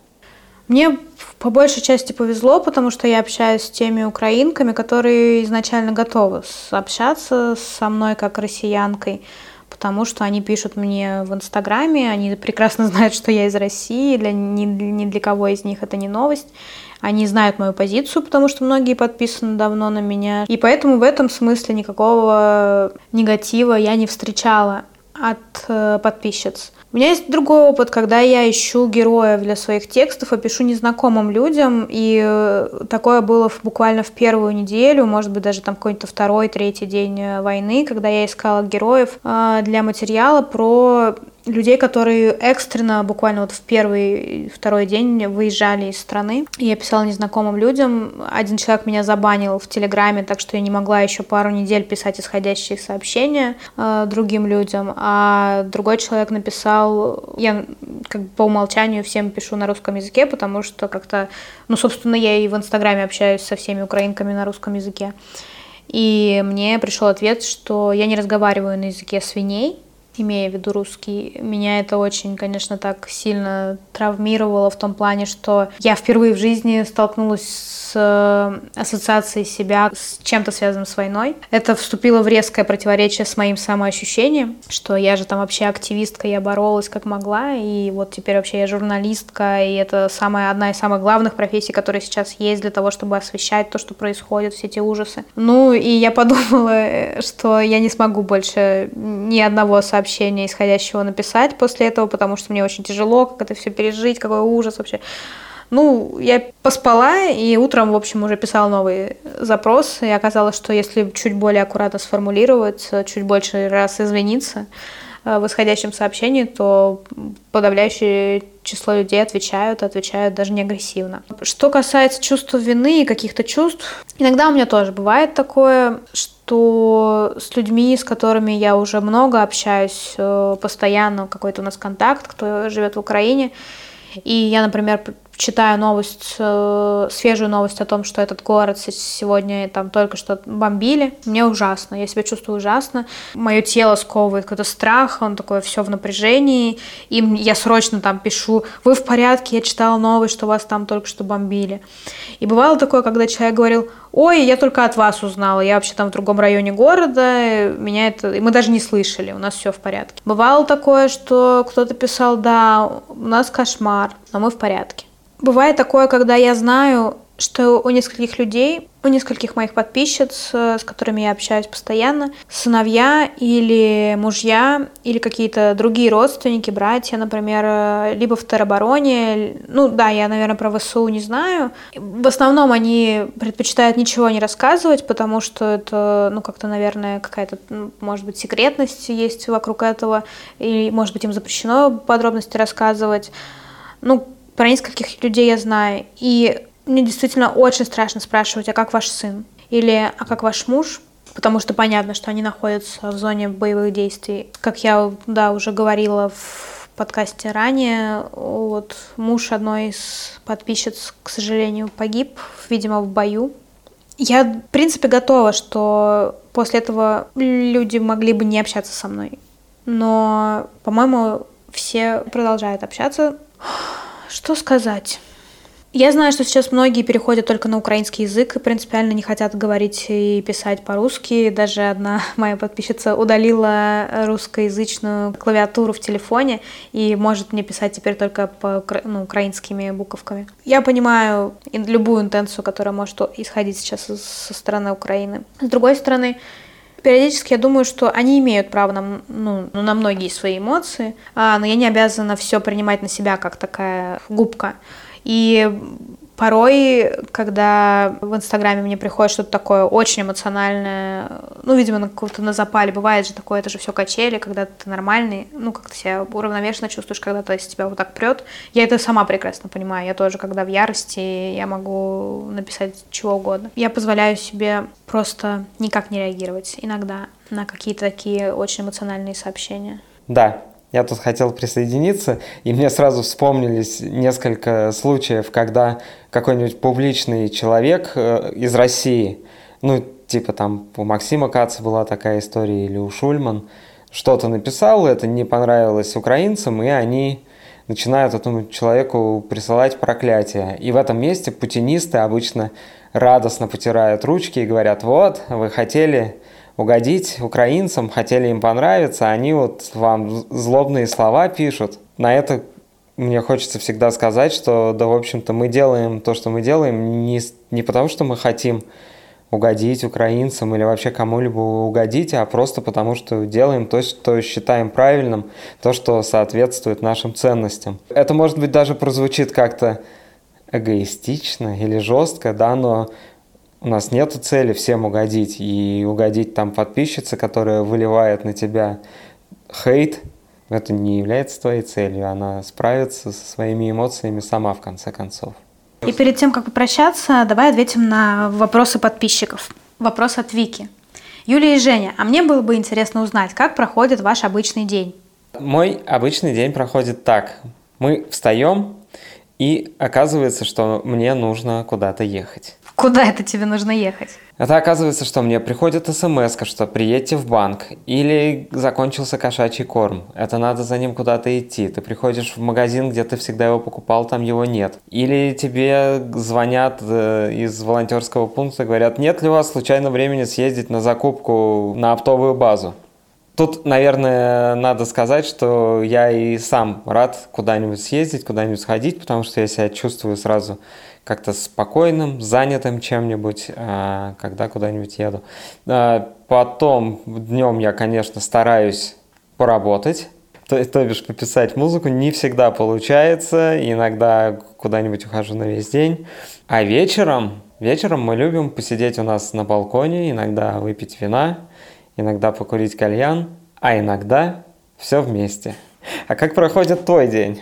Мне по большей части повезло, потому что я общаюсь с теми украинками, которые изначально готовы общаться со мной как россиянкой потому что они пишут мне в Инстаграме, они прекрасно знают, что я из России, для, ни, ни для кого из них это не новость. Они знают мою позицию, потому что многие подписаны давно на меня. И поэтому в этом смысле никакого негатива я не встречала от э, подписчиц. У меня есть другой опыт, когда я ищу героев для своих текстов и пишу незнакомым людям, и э, такое было буквально в первую неделю, может быть, даже там какой-то второй, третий день э, войны, когда я искала героев э, для материала про людей, которые экстренно, буквально вот в первый, второй день выезжали из страны. Я писала незнакомым людям. Один человек меня забанил в Телеграме, так что я не могла еще пару недель писать исходящие сообщения э, другим людям. А другой человек написал, я как бы по умолчанию всем пишу на русском языке, потому что как-то, ну, собственно, я и в Инстаграме общаюсь со всеми украинками на русском языке. И мне пришел ответ, что я не разговариваю на языке свиней, имея в виду русский. Меня это очень, конечно, так сильно травмировало в том плане, что я впервые в жизни столкнулась с э, ассоциацией себя с чем-то связанным с войной. Это вступило в резкое противоречие с моим самоощущением, что я же там вообще активистка, я боролась как могла, и вот теперь вообще я журналистка, и это самая, одна из самых главных профессий, которые сейчас есть для того, чтобы освещать то, что происходит, все эти ужасы. Ну, и я подумала, э, что я не смогу больше ни одного сообщения сообщения исходящего написать после этого, потому что мне очень тяжело, как это все пережить, какой ужас вообще. Ну, я поспала, и утром, в общем, уже писала новый запрос, и оказалось, что если чуть более аккуратно сформулировать, чуть больше раз извиниться в исходящем сообщении, то подавляющее число людей отвечают, отвечают даже не агрессивно. Что касается чувства вины и каких-то чувств, иногда у меня тоже бывает такое, что что с людьми, с которыми я уже много общаюсь, э, постоянно какой-то у нас контакт, кто живет в Украине, и я, например, читаю новость, э, свежую новость о том, что этот город сегодня там только что бомбили, мне ужасно, я себя чувствую ужасно, мое тело сковывает какой-то страх, он такой все в напряжении, и я срочно там пишу, вы в порядке, я читала новость, что вас там только что бомбили. И бывало такое, когда человек говорил, ой, я только от вас узнала, я вообще там в другом районе города, меня это... Мы даже не слышали, у нас все в порядке. Бывало такое, что кто-то писал, да, у нас кошмар, но мы в порядке. Бывает такое, когда я знаю, что у нескольких людей, у нескольких моих подписчиц, э, с которыми я общаюсь постоянно, сыновья или мужья, или какие-то другие родственники, братья, например, э, либо в теробороне. Ну да, я, наверное, про ВСУ не знаю. В основном они предпочитают ничего не рассказывать, потому что это, ну, как-то, наверное, какая-то, ну, может быть, секретность есть вокруг этого, и, может быть, им запрещено подробности рассказывать. Ну, про нескольких людей я знаю. И мне действительно очень страшно спрашивать, а как ваш сын? Или а как ваш муж? Потому что понятно, что они находятся в зоне боевых действий. Как я, да, уже говорила в подкасте ранее, вот муж одной из подписчиц, к сожалению, погиб, видимо, в бою. Я, в принципе, готова, что после этого люди могли бы не общаться со мной. Но, по-моему, все продолжают общаться. Что сказать? Я знаю, что сейчас многие переходят только на украинский язык и принципиально не хотят говорить и писать по-русски. Даже одна моя подписчица удалила русскоязычную клавиатуру в телефоне и может мне писать теперь только по ну, украинскими буковками. Я понимаю любую интенцию, которая может исходить сейчас со стороны Украины. С другой стороны, периодически я думаю, что они имеют право на, ну, на многие свои эмоции, а, но я не обязана все принимать на себя как такая губка. И порой, когда в Инстаграме мне приходит что-то такое очень эмоциональное, ну, видимо, на каком-то на запале, бывает же такое, это же все качели, когда ты нормальный, ну, как-то себя уравновешенно чувствуешь, когда то из тебя вот так прет. Я это сама прекрасно понимаю. Я тоже, когда в ярости, я могу написать чего угодно. Я позволяю себе просто никак не реагировать иногда на какие-то такие очень эмоциональные сообщения. Да, я тут хотел присоединиться, и мне сразу вспомнились несколько случаев, когда какой-нибудь публичный человек э, из России, ну, типа там у Максима Каца была такая история, или у Шульман, что-то написал, это не понравилось украинцам, и они начинают этому человеку присылать проклятия. И в этом месте путинисты обычно радостно потирают ручки и говорят, вот, вы хотели угодить украинцам, хотели им понравиться, они вот вам злобные слова пишут. На это мне хочется всегда сказать, что, да, в общем-то, мы делаем то, что мы делаем, не, не потому, что мы хотим угодить украинцам или вообще кому-либо угодить, а просто потому, что делаем то, что считаем правильным, то, что соответствует нашим ценностям. Это, может быть, даже прозвучит как-то эгоистично или жестко, да, но у нас нет цели всем угодить, и угодить там подписчице, которая выливает на тебя хейт, это не является твоей целью, она справится со своими эмоциями сама в конце концов. И перед тем, как попрощаться, давай ответим на вопросы подписчиков. Вопрос от Вики. Юлия и Женя, а мне было бы интересно узнать, как проходит ваш обычный день? Мой обычный день проходит так. Мы встаем, и оказывается, что мне нужно куда-то ехать. Куда это тебе нужно ехать? Это оказывается, что мне приходит смс, что приедьте в банк, или закончился кошачий корм. Это надо за ним куда-то идти. Ты приходишь в магазин, где ты всегда его покупал, там его нет. Или тебе звонят э, из волонтерского пункта, говорят, нет ли у вас случайно времени съездить на закупку на оптовую базу. Тут, наверное, надо сказать, что я и сам рад куда-нибудь съездить, куда-нибудь сходить, потому что я себя чувствую сразу как-то спокойным, занятым чем-нибудь, а, когда куда-нибудь еду. А, потом днем я, конечно, стараюсь поработать, то, то бишь пописать музыку. Не всегда получается, иногда куда-нибудь ухожу на весь день. А вечером, вечером мы любим посидеть у нас на балконе, иногда выпить вина, иногда покурить кальян, а иногда все вместе. А как проходит твой день?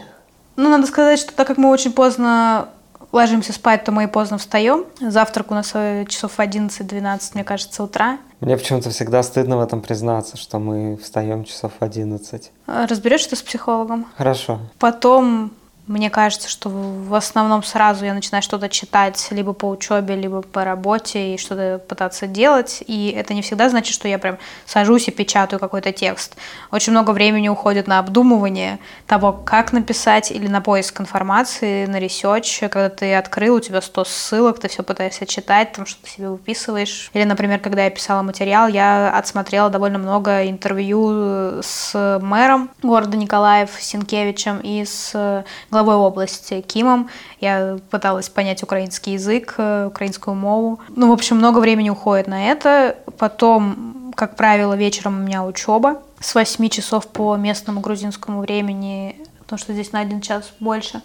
Ну, надо сказать, что так как мы очень поздно ложимся спать, то мы и поздно встаем. Завтрак у нас э, часов 11-12, мне кажется, утра. Мне почему-то всегда стыдно в этом признаться, что мы встаем часов 11. А, Разберешься с психологом? Хорошо. Потом Мне кажется, что в основном сразу я начинаю что-то читать либо по учебе, либо по работе и что-то пытаться делать. И это не всегда значит, что я прям сажусь и печатаю какой-то текст. Очень много времени уходит на обдумывание того, как написать, или на поиск информации, на research. Когда ты открыл, у тебя 100 ссылок, ты все пытаешься читать, там что-то себе выписываешь. Или, например, когда я писала материал, я отсмотрела довольно много интервью с мэром города Николаев Синкевичем и с главой области Кимом. Я пыталась понять украинский язык, э, украинскую мову. Ну, в общем, много времени уходит на это. Потом, как правило, вечером у меня учеба с 8 часов по местному грузинскому времени, потому что здесь на один час больше.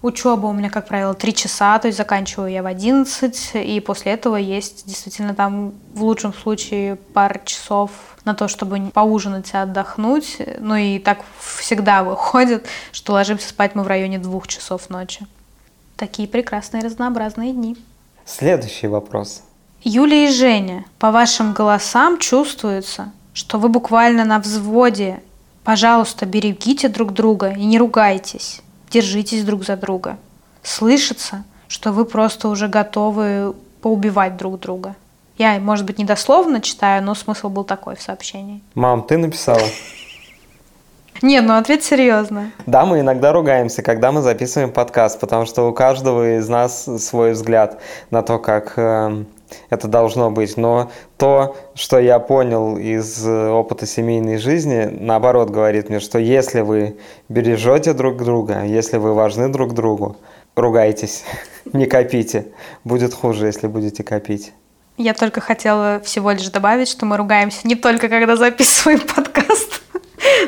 Учеба у меня, как правило, 3 часа, то есть заканчиваю я в 11, и после этого есть действительно там в лучшем случае пара часов на то, чтобы поужинать и отдохнуть. Ну и так всегда выходит, что ложимся спать мы в районе двух часов ночи. Такие прекрасные разнообразные дни. Следующий вопрос. Юлия и Женя, по вашим голосам чувствуется, что вы буквально на взводе. Пожалуйста, берегите друг друга и не ругайтесь. Держитесь друг за друга. Слышится, что вы просто уже готовы поубивать друг друга. Я, может быть, недословно читаю, но смысл был такой в сообщении. Мам, ты написала? Не, ну ответ серьезно. Да, мы иногда ругаемся, когда мы записываем подкаст, потому что у каждого из нас свой взгляд на то, как э, это должно быть. Но то, что я понял из опыта семейной жизни, наоборот говорит мне, что если вы бережете друг друга, если вы важны друг другу, ругайтесь, не копите. Будет хуже, если будете копить. Я только хотела всего лишь добавить, что мы ругаемся не только когда записываем подкаст,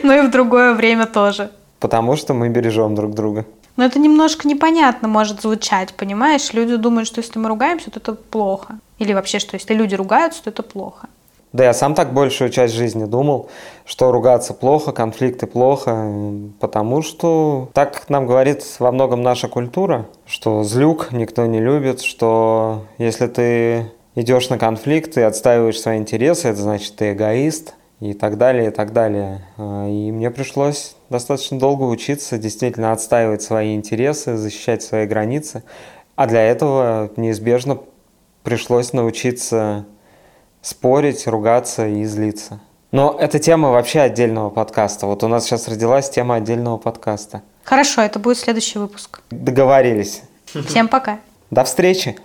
но и в другое время тоже. Потому что мы бережем друг друга. Но это немножко непонятно может звучать, понимаешь? Люди думают, что если мы ругаемся, то это плохо. Или вообще, что если люди ругаются, то это плохо. Да, я сам так большую часть жизни думал, что ругаться плохо, конфликты плохо, потому что так нам говорит во многом наша культура, что злюк никто не любит, что если ты идешь на конфликт и отстаиваешь свои интересы, это значит, ты эгоист и так далее, и так далее. А, и мне пришлось достаточно долго учиться действительно отстаивать свои интересы, защищать свои границы. А для этого неизбежно пришлось научиться спорить, ругаться и злиться. Но это тема вообще отдельного подкаста. Вот у нас сейчас родилась тема отдельного подкаста. Хорошо, это будет следующий выпуск. Договорились. Всем пока. До встречи.